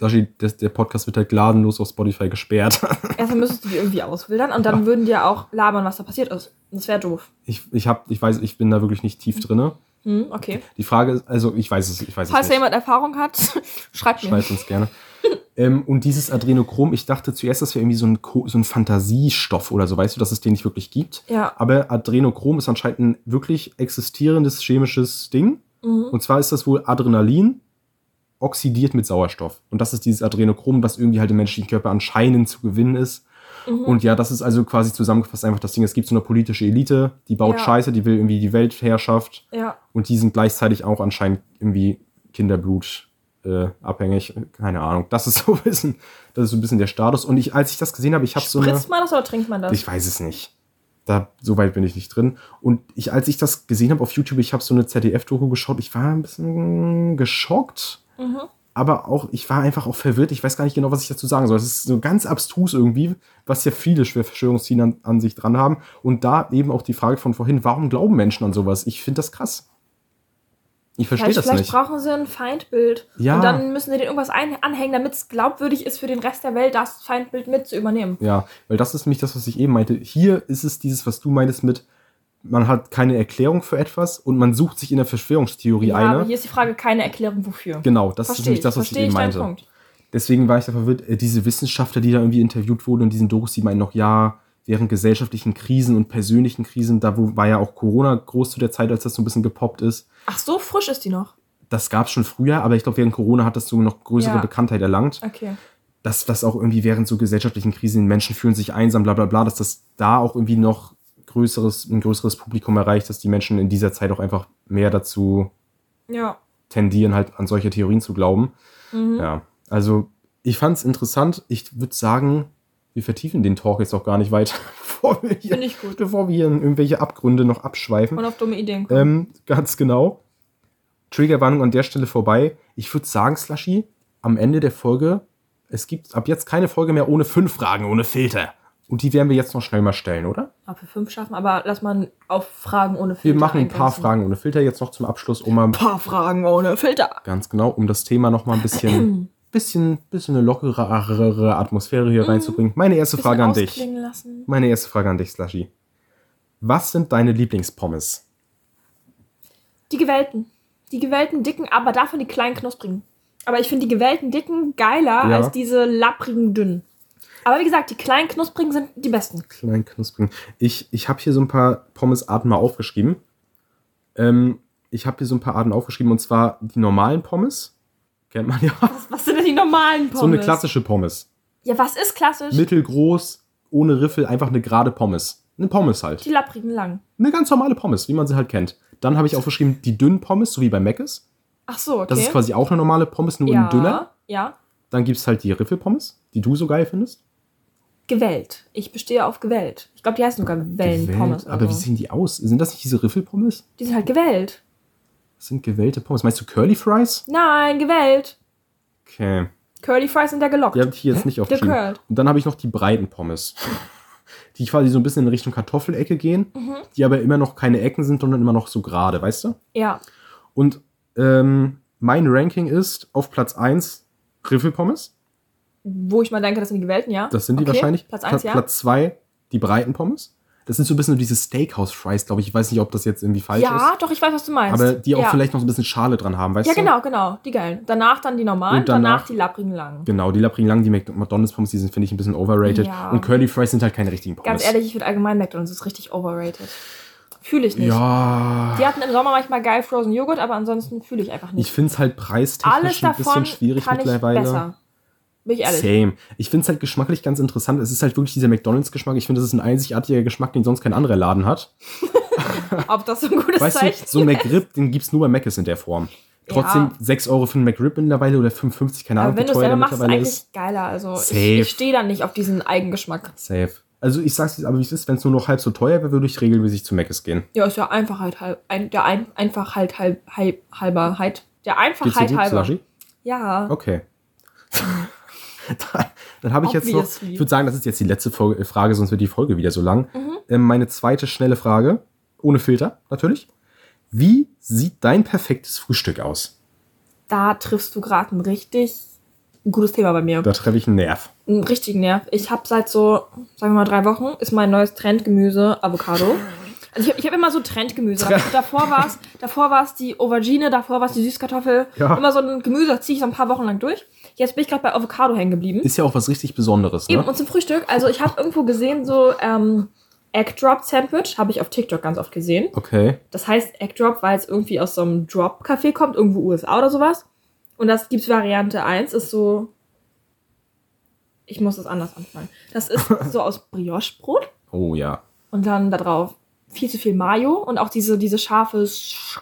Lashi, das, der Podcast wird halt gnadenlos auf Spotify gesperrt. Erstmal müsstest du die irgendwie auswildern und dann würden die ja auch labern, was da passiert ist. Das wäre doof. Ich, ich, hab, ich weiß, ich bin da wirklich nicht tief drinne. Hm, okay. Die Frage ist, also ich weiß es, ich weiß Falls es nicht. jemand Erfahrung hat, schreibt mir. Schreibt uns gerne. ähm, und dieses Adrenochrom, ich dachte zuerst, das wäre irgendwie so ein, so ein Fantasiestoff oder so, weißt du, dass es den nicht wirklich gibt. Ja. Aber Adrenochrom ist anscheinend ein wirklich existierendes chemisches Ding. Mhm. Und zwar ist das wohl Adrenalin oxidiert mit Sauerstoff. Und das ist dieses Adrenochrom, was irgendwie halt im menschlichen Körper anscheinend zu gewinnen ist. Mhm. Und ja, das ist also quasi zusammengefasst einfach das Ding. Es gibt so eine politische Elite, die baut Ja. Scheiße, die will irgendwie die Weltherrschaft. Ja. Und die sind gleichzeitig auch anscheinend irgendwie Kinderblut äh, abhängig. Keine Ahnung. Das ist so ein bisschen, das ist so ein bisschen der Status. Und ich, als ich das gesehen habe, ich habe so eine. Spritzt man das oder trinkt man das? Ich weiß es nicht. Da, so weit bin ich nicht drin. Und ich, als ich das gesehen habe auf YouTube, ich habe so eine ZDF-Doku geschaut, ich war ein bisschen geschockt. Mhm. Aber auch, ich war einfach auch verwirrt. Ich weiß gar nicht genau, was ich dazu sagen soll. Es ist so ganz abstrus irgendwie, was ja viele Verschwörungstheorien an, an sich dran haben. Und da eben auch die Frage von vorhin, warum glauben Menschen an sowas? Ich finde das krass. Ich verstehe Vielleicht, das vielleicht nicht. brauchen sie ein Feindbild. Ja. Und dann müssen sie denen irgendwas anhängen, damit es glaubwürdig ist für den Rest der Welt, das Feindbild mit zu übernehmen. Ja, weil das ist nämlich das, was ich eben meinte. Hier ist es dieses, was du meintest mit, man hat keine Erklärung für etwas und man sucht sich in der Verschwörungstheorie Ja, eine. aber hier ist die Frage, keine Erklärung wofür. Genau, das ist Verstehe nämlich ich, das, was ich eben ich deinen meinte. Punkt. Deswegen war ich da verwirrt. Äh, Diese Wissenschaftler, die da irgendwie interviewt wurden in diesen Dokus, die meinen noch, ja, während gesellschaftlichen Krisen und persönlichen Krisen, da wo, war ja auch Corona groß zu der Zeit, als das so ein bisschen gepoppt ist. Ach, so frisch ist die noch. Das gab es schon früher, aber ich glaube, während Corona hat das so noch größere Ja. Bekanntheit erlangt. Okay. Dass das auch irgendwie während so gesellschaftlichen Krisen, Menschen fühlen sich einsam, bla bla bla, dass das da auch irgendwie noch größeres, ein größeres Publikum erreicht, dass die Menschen in dieser Zeit auch einfach mehr dazu Ja. tendieren, halt an solche Theorien zu glauben. Mhm. Ja, also ich fand es interessant. Ich würde sagen, wir vertiefen den Talk jetzt auch gar nicht weiter, bevor wir hier, bevor wir hier in irgendwelche Abgründe noch abschweifen. Und auf dumme Ideen kommen. Ähm, ganz genau. Triggerwarnung an der Stelle vorbei. Ich würde sagen, Slushy, am Ende der Folge, es gibt ab jetzt keine Folge mehr ohne fünf Fragen, ohne Filter. Und die werden wir jetzt noch schnell mal stellen, oder? Ob wir fünf schaffen, aber lass mal auf Fragen ohne Wir Filter machen ein paar eingrenzen. Fragen ohne Filter jetzt noch zum Abschluss, um mal Ein paar Fragen ohne Filter. ganz genau, um das Thema noch mal ein bisschen, bisschen, bisschen eine lockere Atmosphäre hier reinzubringen. Meine erste Frage an dich. Lassen. Meine erste Frage an dich, Slushy. Was sind deine Lieblingspommes? Die gewählten. Die gewählten dicken, aber davon die kleinen knusprigen. Aber ich finde die gewählten dicken geiler Ja. als diese lapprigen dünnen. Aber wie gesagt, die kleinen knusprigen sind die besten. Klein knusprigen. Ich, ich habe hier so ein paar Pommesarten mal aufgeschrieben. Ähm, ich habe hier so ein paar Arten aufgeschrieben und zwar die normalen Pommes. Kennt man ja. Was, was sind denn die normalen Pommes? So eine klassische Pommes. Ja, was ist klassisch? Mittelgroß, ohne Riffel, einfach eine gerade Pommes. Eine Pommes halt. die lapprigen lang. Eine ganz normale Pommes, wie man sie halt kennt. Dann habe ich aufgeschrieben die dünnen Pommes, so wie bei Mc's. Ach so, okay. Das ist quasi auch eine normale Pommes, nur ja, in dünner. Ja. Dann gibt es halt die Riffelpommes, die du so geil findest. Gewellt. Ich bestehe auf gewellt. Ich glaube, die heißen sogar Wellenpommes. Aber wie so. sehen die aus? Sind das nicht diese Riffelpommes? Die sind halt gewellt. Das sind gewellte Pommes. Meinst du Curly Fries? Nein, gewellt. Okay. Curly Fries sind ja gelockt. Die habe ich hier jetzt nicht aufgeschrieben. Und dann habe ich noch die breiten Pommes. Die quasi so ein bisschen in Richtung Kartoffelecke gehen, Mhm. die aber immer noch keine Ecken sind, sondern immer noch so gerade, weißt du? Ja. Und ähm, mein Ranking ist auf Platz 1 Riffelpommes. Wo ich mal denke, das sind die gewellten, ja. Das sind die Okay, wahrscheinlich. Platz 1, Pla- ja. Platz 2 die breiten Pommes. Das sind so ein bisschen so diese Steakhouse-Fries, glaube ich. Ich weiß nicht, ob das jetzt irgendwie falsch ja, ist. doch, ich weiß, was du meinst. Aber die auch ja. vielleicht noch so ein bisschen Schale dran haben, weißt Ja, du? genau, genau. Die geilen. Danach dann die normalen, Und danach- danach die lapprigen langen. Genau, die Lappring Lang, die Mc- McDonalds Pommes, die sind, finde ich, ein bisschen overrated. Ja. Und Curly Fries sind halt keine richtigen Pommes. Ganz ehrlich, ich finde allgemein McDonalds ist richtig overrated. Fühle ich nicht. Ja. Die hatten im Sommer manchmal geil Frozen Joghurt, aber ansonsten fühle ich einfach Ich nicht. finde es halt preistechnisch Alles ein bisschen schwierig ich mittlerweile. besser. Bin ich ehrlich. Same. Ich finde es halt geschmacklich ganz interessant. Es ist halt wirklich dieser McDonalds-Geschmack. Ich finde, das ist ein einzigartiger Geschmack, den sonst kein anderer Laden hat. Ob das so ein gutes Weißt Zeichen du, so ein McRib, den gibt es nur bei Mc's in der Form. Trotzdem Ja. 6 Euro für einen McRib mittlerweile oder 5,50, keine Ahnung, Aber wenn wie du es teuer selber der machst, ist mittlerweile eigentlich ist. geiler. Also Safe. ich, ich stehe da nicht auf diesen Eigengeschmack. Safe. Also ich sag's dir aber, wie es ist, wenn es nur noch halb so teuer wäre, würde ich regelmäßig zu Mc's gehen. Ja, ist ja einfach halt halb, ein, der ein, einfach halt halb, halb halber halt. Der Einfachheit gut, halber. Slushy? Ja. Okay. Dann habe ich jetzt noch, ich würde sagen, das ist jetzt die letzte Folge, Frage, sonst wird die Folge wieder so lang. Mhm. Ähm, meine zweite schnelle Frage, ohne Filter natürlich. Wie sieht dein perfektes Frühstück aus? Da triffst du gerade ein richtig gutes Thema bei mir. Da treffe ich einen Nerv. Einen richtigen Nerv. Ich habe seit so, sagen wir mal, drei Wochen, ist mein neues Trendgemüse Avocado. Also ich habe hab immer so Trendgemüse. Trend. Davor war es davor war's die Aubergine, davor war es die Süßkartoffel. Ja. Immer so ein Gemüse, das ziehe ich so ein paar Wochen lang durch. Jetzt bin ich gerade bei Avocado hängen geblieben. Ist ja auch was richtig Besonderes, Eben, ne? und zum Frühstück, also ich habe irgendwo gesehen, so ähm, Egg Drop Sandwich, habe ich auf TikTok ganz oft gesehen. Okay. Das heißt Egg Drop, weil es irgendwie aus so einem Drop-Café kommt, irgendwo USA oder sowas. Und das gibt's Variante 1, ist so. Ich muss das anders anfangen. Das ist so aus Brioche-Brot Oh ja. und dann da drauf viel zu viel Mayo und auch diese, diese scharfe Sch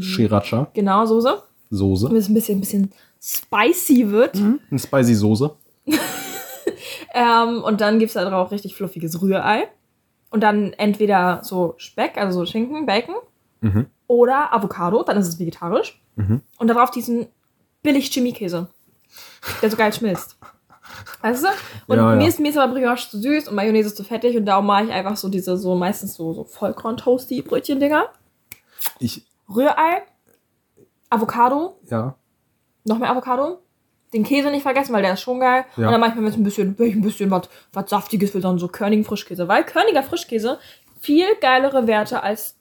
Sriracha, genau, Soße. Soße. Es ein bisschen, ein bisschen spicy wird. Eine spicy Soße. Ähm, und dann gibt's da drauf richtig fluffiges Rührei. Und dann entweder so Speck, also so Schinken, Bacon. Mhm. Oder Avocado, dann ist es vegetarisch. Mhm. Und darauf diesen billig Chemiekäse, der so geil schmilzt. Weißt du? Und Ja, mir, ja. Ist, mir ist aber Brioche zu süß und Mayonnaise zu fettig und darum mache ich einfach so diese so meistens so, so Vollkorn-Toasty-Brötchen-Dinger. Ich, Rührei, Avocado, ja. Noch mehr Avocado. Den Käse nicht vergessen, weil der ist schon geil. Ja. Und dann manchmal, wenn es ein bisschen, ich ein bisschen was, was Saftiges will, dann so Körnigen Frischkäse. Weil Körniger Frischkäse viel geilere Werte als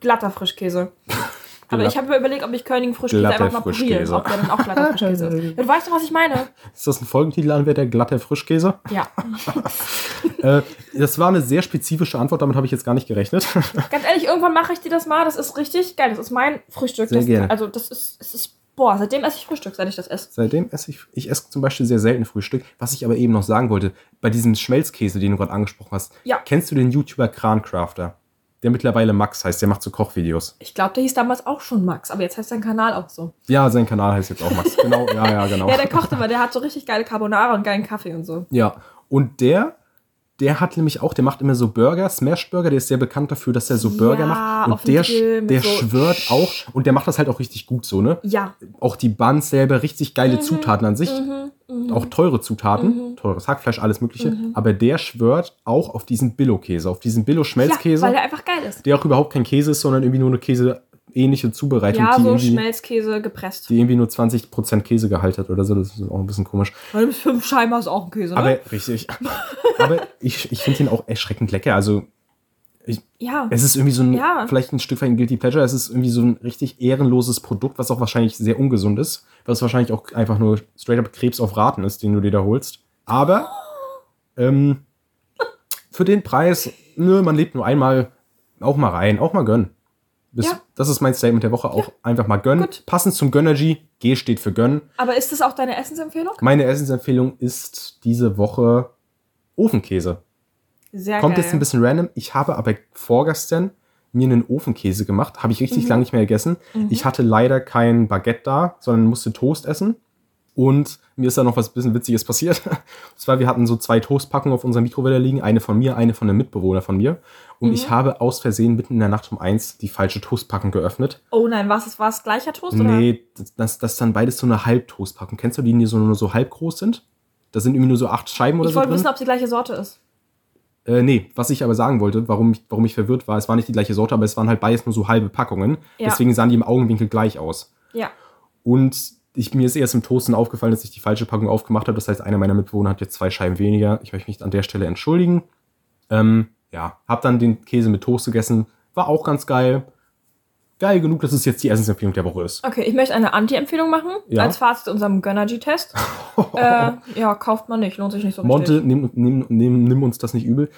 glatter Frischkäse. Aber ich habe mir überlegt, ob ich Körnigen Frischkäse einfach mal probiere. Ob der dann auch glatter Frischkäse ist. Du weißt doch, was ich meine. Ist das ein Folgentitel an, der glatte Frischkäse? Ja. Äh, das war eine sehr spezifische Antwort, damit habe ich jetzt gar nicht gerechnet. Ganz ehrlich, irgendwann mache ich dir das mal. Das ist richtig geil. Das ist mein Frühstück. Sehr das, gerne. Also, das ist, es ist, boah, seitdem esse ich Frühstück, seit ich das esse. Seitdem esse ich, ich esse zum Beispiel sehr selten Frühstück. Was ich aber eben noch sagen wollte, bei diesem Schmelzkäse, den du gerade angesprochen hast, Ja. kennst du den YouTuber Krancrafter? Der mittlerweile Max heißt, der macht so Kochvideos. Ich glaube, der hieß damals auch schon Max, aber jetzt heißt sein Kanal auch so. Ja, sein Kanal heißt jetzt auch Max. Genau, ja, ja, genau. Ja, der kocht immer, der hat so richtig geile Carbonara und geilen Kaffee und so. Ja, und der, der hat nämlich auch, der macht immer so Burger, Smash Burger, der ist sehr bekannt dafür, dass er so Burger Ja, macht. Und der, mit der so- schwört auch, und der macht das halt auch richtig gut so, ne? Ja. Auch die Buns selber, richtig Mhm, geile Zutaten an sich. Auch teure Zutaten, Mhm. teures Hackfleisch, alles mögliche. Aber der schwört auch auf diesen Billo-Käse, auf diesen Billo-Schmelzkäse, Ja, weil der einfach geil ist. der auch überhaupt kein Käse ist, sondern irgendwie nur eine käseähnliche Zubereitung, Ja, so Schmelzkäse gepresst. die irgendwie nur 20% Käsegehalt hat oder so. Das ist auch ein bisschen komisch. Weil bis fünf Scheiben ist auch ein Käse, ne? Aber richtig. Aber ich, ich finde ihn auch erschreckend lecker. Also ja. es ist irgendwie so ein, Ja. vielleicht ein Stück weit ein Guilty Pleasure. Es ist irgendwie so ein richtig ehrenloses Produkt, was auch wahrscheinlich sehr ungesund ist. Was wahrscheinlich auch einfach nur straight up Krebs auf Raten ist, den du dir da holst. Aber ähm, für den Preis, nö, man lebt nur einmal, auch mal rein, auch mal gönnen. Das, Ja. das ist mein Statement der Woche, auch einfach mal gönnen. Gut. Passend zum Gönnergy, G steht für gönnen. Aber ist das auch deine Essensempfehlung? Meine Essensempfehlung ist diese Woche Ofenkäse. Sehr Kommt geil. jetzt ein bisschen random. Ich habe aber vorgestern mir einen Ofenkäse gemacht. Habe ich richtig Mhm. lange nicht mehr gegessen. Ich hatte leider kein Baguette da, sondern musste Toast essen. Und mir ist da noch was bisschen Witziges passiert. Und zwar, wir hatten so zwei Toastpackungen auf unserer Mikrowelle liegen. Eine von mir, eine von einem Mitbewohner von mir. Und Mhm. ich habe aus Versehen mitten in der Nacht um eins die falsche Toastpackung geöffnet. Oh nein, was ist was? Gleicher Toast oder? Nee, das, das, das ist dann beides so eine Halbtoastpackung. Kennst du die, die so, nur so halb groß sind? Da sind irgendwie nur so acht Scheiben oder Ich so wollte drin. wissen, ob es die gleiche Sorte ist. Äh, nee, was ich aber sagen wollte, warum ich, warum ich verwirrt war, es war nicht die gleiche Sorte, aber es waren halt beides nur so halbe Packungen. Ja. Deswegen sahen die im Augenwinkel gleich aus. Ja. Und ich, mir ist erst im Toasten aufgefallen, dass ich die falsche Packung aufgemacht habe. Das heißt, einer meiner Mitbewohner hat jetzt zwei Scheiben weniger. Ich möchte mich an der Stelle entschuldigen. Ähm, ja, hab dann den Käse mit Toast gegessen. War auch ganz geil. Geil genug, dass es jetzt die Essensempfehlung der Woche ist. Okay, ich möchte eine Anti-Empfehlung machen. Ja. Als Fazit zu unserem Gönnergy-Test. äh, ja, kauft man nicht. Lohnt sich nicht so Monte, richtig. nimm, nimm, nimm, nimm uns das nicht übel.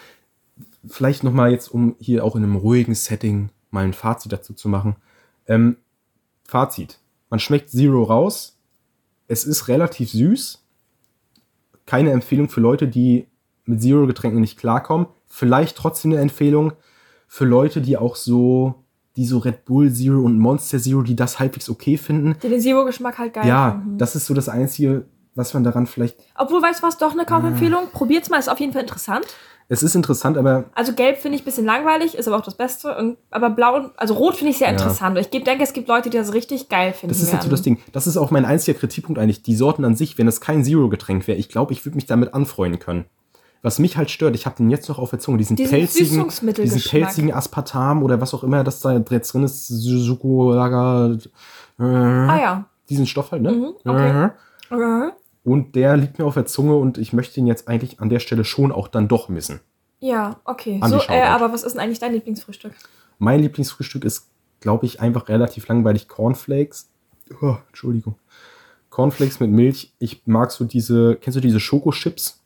Vielleicht noch mal jetzt, um hier auch in einem ruhigen Setting mal ein Fazit dazu zu machen. Ähm, Fazit. Man schmeckt Zero raus. Es ist relativ süß. Keine Empfehlung für Leute, die mit Zero-Getränken nicht klarkommen. Vielleicht trotzdem eine Empfehlung für Leute, die auch so, die so Red Bull Zero und Monster Zero, die das halbwegs okay finden. Die den Zero-Geschmack halt geil ja, finden. das ist so das Einzige, was man daran vielleicht. Obwohl, weißt du was, doch eine. Kaufempfehlung. Probiert's mal, ist auf jeden Fall interessant. Es ist interessant, aber Also gelb finde ich ein bisschen langweilig, ist aber auch das Beste. Und, aber blau, und- also rot finde ich sehr Ja. interessant. Ich denke, es gibt Leute, die das richtig geil finden Das ist halt so werden. das Ding. Das ist auch mein einziger Kritikpunkt eigentlich. Die Sorten an sich, wenn es kein Zero-Getränk wäre, ich glaube, ich würde mich damit anfreunden können. Was mich halt stört, ich habe den jetzt noch auf der Zunge, diesen, Diesen pelzigen, diesen pelzigen Aspartam oder was auch immer das da jetzt drin ist, Sukolaga, äh, Ah ja. diesen Stoff halt, ne? Mhm, okay. Äh. Und der liegt mir auf der Zunge und ich möchte ihn jetzt eigentlich an der Stelle schon auch dann doch missen. Ja, okay. So, äh, aber was ist denn eigentlich dein Lieblingsfrühstück? Mein Lieblingsfrühstück ist, glaube ich, einfach relativ langweilig Cornflakes. Oh, Entschuldigung. Cornflakes mit Milch. Ich mag so diese, kennst du diese Schokochips?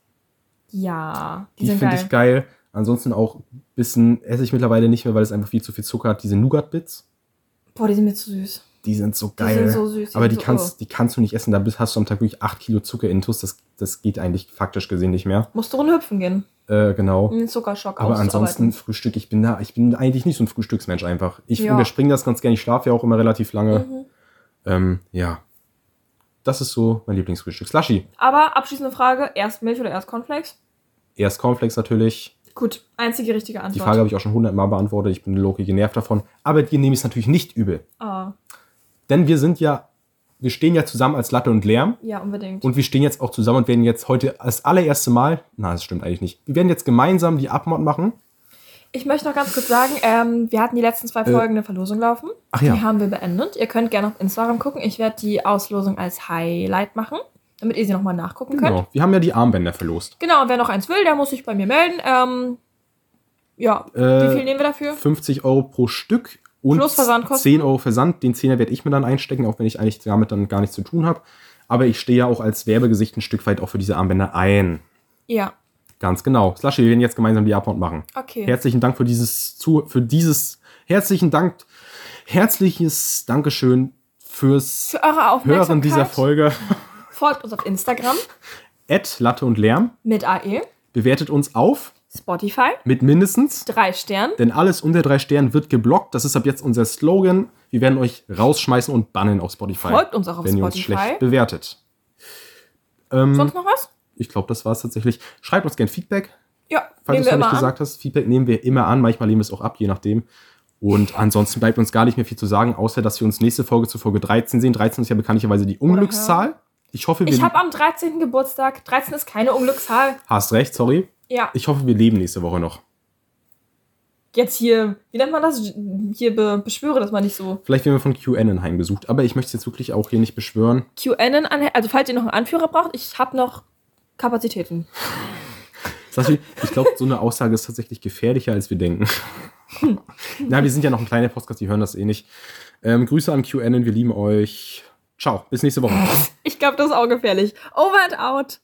Ja, die, Die finde ich geil. Ansonsten auch ein bisschen esse ich mittlerweile nicht mehr, weil es einfach viel zu viel Zucker hat. Diese Nougat-Bits, Boah, die sind mir zu süß. Die sind so Die geil. sind so süß. Aber die so, kannst, die kannst du nicht essen. Da bist- hast du am Tag wirklich 8 Kilo Zucker intus. Das, das geht eigentlich faktisch gesehen nicht mehr. Musst du runter hüpfen gehen. Äh, genau. Um den Zuckerschock Aber ansonsten. Frühstück, ich bin da, ich bin eigentlich nicht so ein Frühstücksmensch einfach. Ich Ja. überspringe das ganz gerne. Ich schlafe ja auch immer relativ lange. Mhm. Ähm, ja. Das ist so mein Lieblingsfrühstück. Slushy. Aber abschließende Frage: erst Milch oder erst Cornflakes? Erst Cornflakes natürlich. Gut, einzige richtige Antwort. Die Frage habe ich auch schon hundertmal beantwortet. Ich bin Loki genervt davon. Aber dir nehme ich es natürlich nicht übel. Ah, Denn wir sind ja, wir stehen ja zusammen als Latte und Lärm. ja, unbedingt. Und wir stehen jetzt auch zusammen und werden jetzt heute das allererste Mal, na, das stimmt eigentlich nicht. Wir werden jetzt gemeinsam die Abmod machen. Ich möchte noch ganz kurz sagen, ähm, wir hatten die letzten zwei Folgen eine Verlosung laufen. Äh. Ach ja. Die haben wir beendet. Ihr könnt gerne auf Instagram gucken. Ich werde die Auslosung als Highlight machen, damit ihr sie nochmal nachgucken könnt. Genau. Wir haben ja die Armbänder verlost. Genau, und wer noch eins will, der muss sich bei mir melden. Ähm, ja, Äh, wie viel nehmen wir dafür? 50 Euro pro Stück und Plus Versandkosten? 10 Euro Versand. Den 10er werde ich mir dann einstecken, auch wenn ich eigentlich damit dann gar nichts zu tun habe. Aber ich stehe ja auch als Werbegesicht ein Stück weit auch für diese Armbänder ein. Ja, Ganz genau. Slushy, wir werden jetzt gemeinsam die Abmod machen. okay. Herzlichen Dank für dieses zu für dieses herzlichen Dank herzliches Dankeschön fürs Für. Hören dieser Folge. Folgt uns auf Instagram Latte und Lärm mit AE, bewertet uns auf Spotify, mit mindestens, drei Sternen. denn alles unter drei Sternen wird geblockt. Das ist ab jetzt unser Slogan. Wir werden euch rausschmeißen und bannen auf Spotify, Folgt uns auch auf wenn ihr uns Spotify. schlecht bewertet. Ähm, Sonst noch was? ich glaube, das war es tatsächlich. Schreibt uns gern Feedback, Ja, falls du es noch nicht an. gesagt hast. Feedback nehmen wir immer an. Manchmal nehmen wir es auch ab, je nachdem. Und ansonsten bleibt uns gar nicht mehr viel zu sagen, außer dass wir uns nächste Folge zu Folge 13 sehen. 13 ist ja bekanntlicherweise die Unglückszahl. Ich hoffe, wir Ich habe am 13. Geburtstag. 13 ist keine Unglückszahl. hast recht, sorry. Ja, Ich hoffe, wir leben nächste Woche noch. jetzt hier, wie nennt man das? Hier be beschwöre das mal nicht so. Vielleicht werden wir von QAnon heimgesucht, aber ich möchte es jetzt wirklich auch hier nicht beschwören. QAnon, also falls ihr noch einen Anführer braucht, ich habe noch Kapazitäten. Sashi, ich glaube, so eine Aussage ist tatsächlich gefährlicher, als wir denken. Na, wir sind ja noch ein kleiner Podcast, die hören das eh nicht. Ähm, Grüße an QAnon, wir lieben euch. Ciao, bis nächste Woche. Ich glaube, das ist auch gefährlich. Over and out.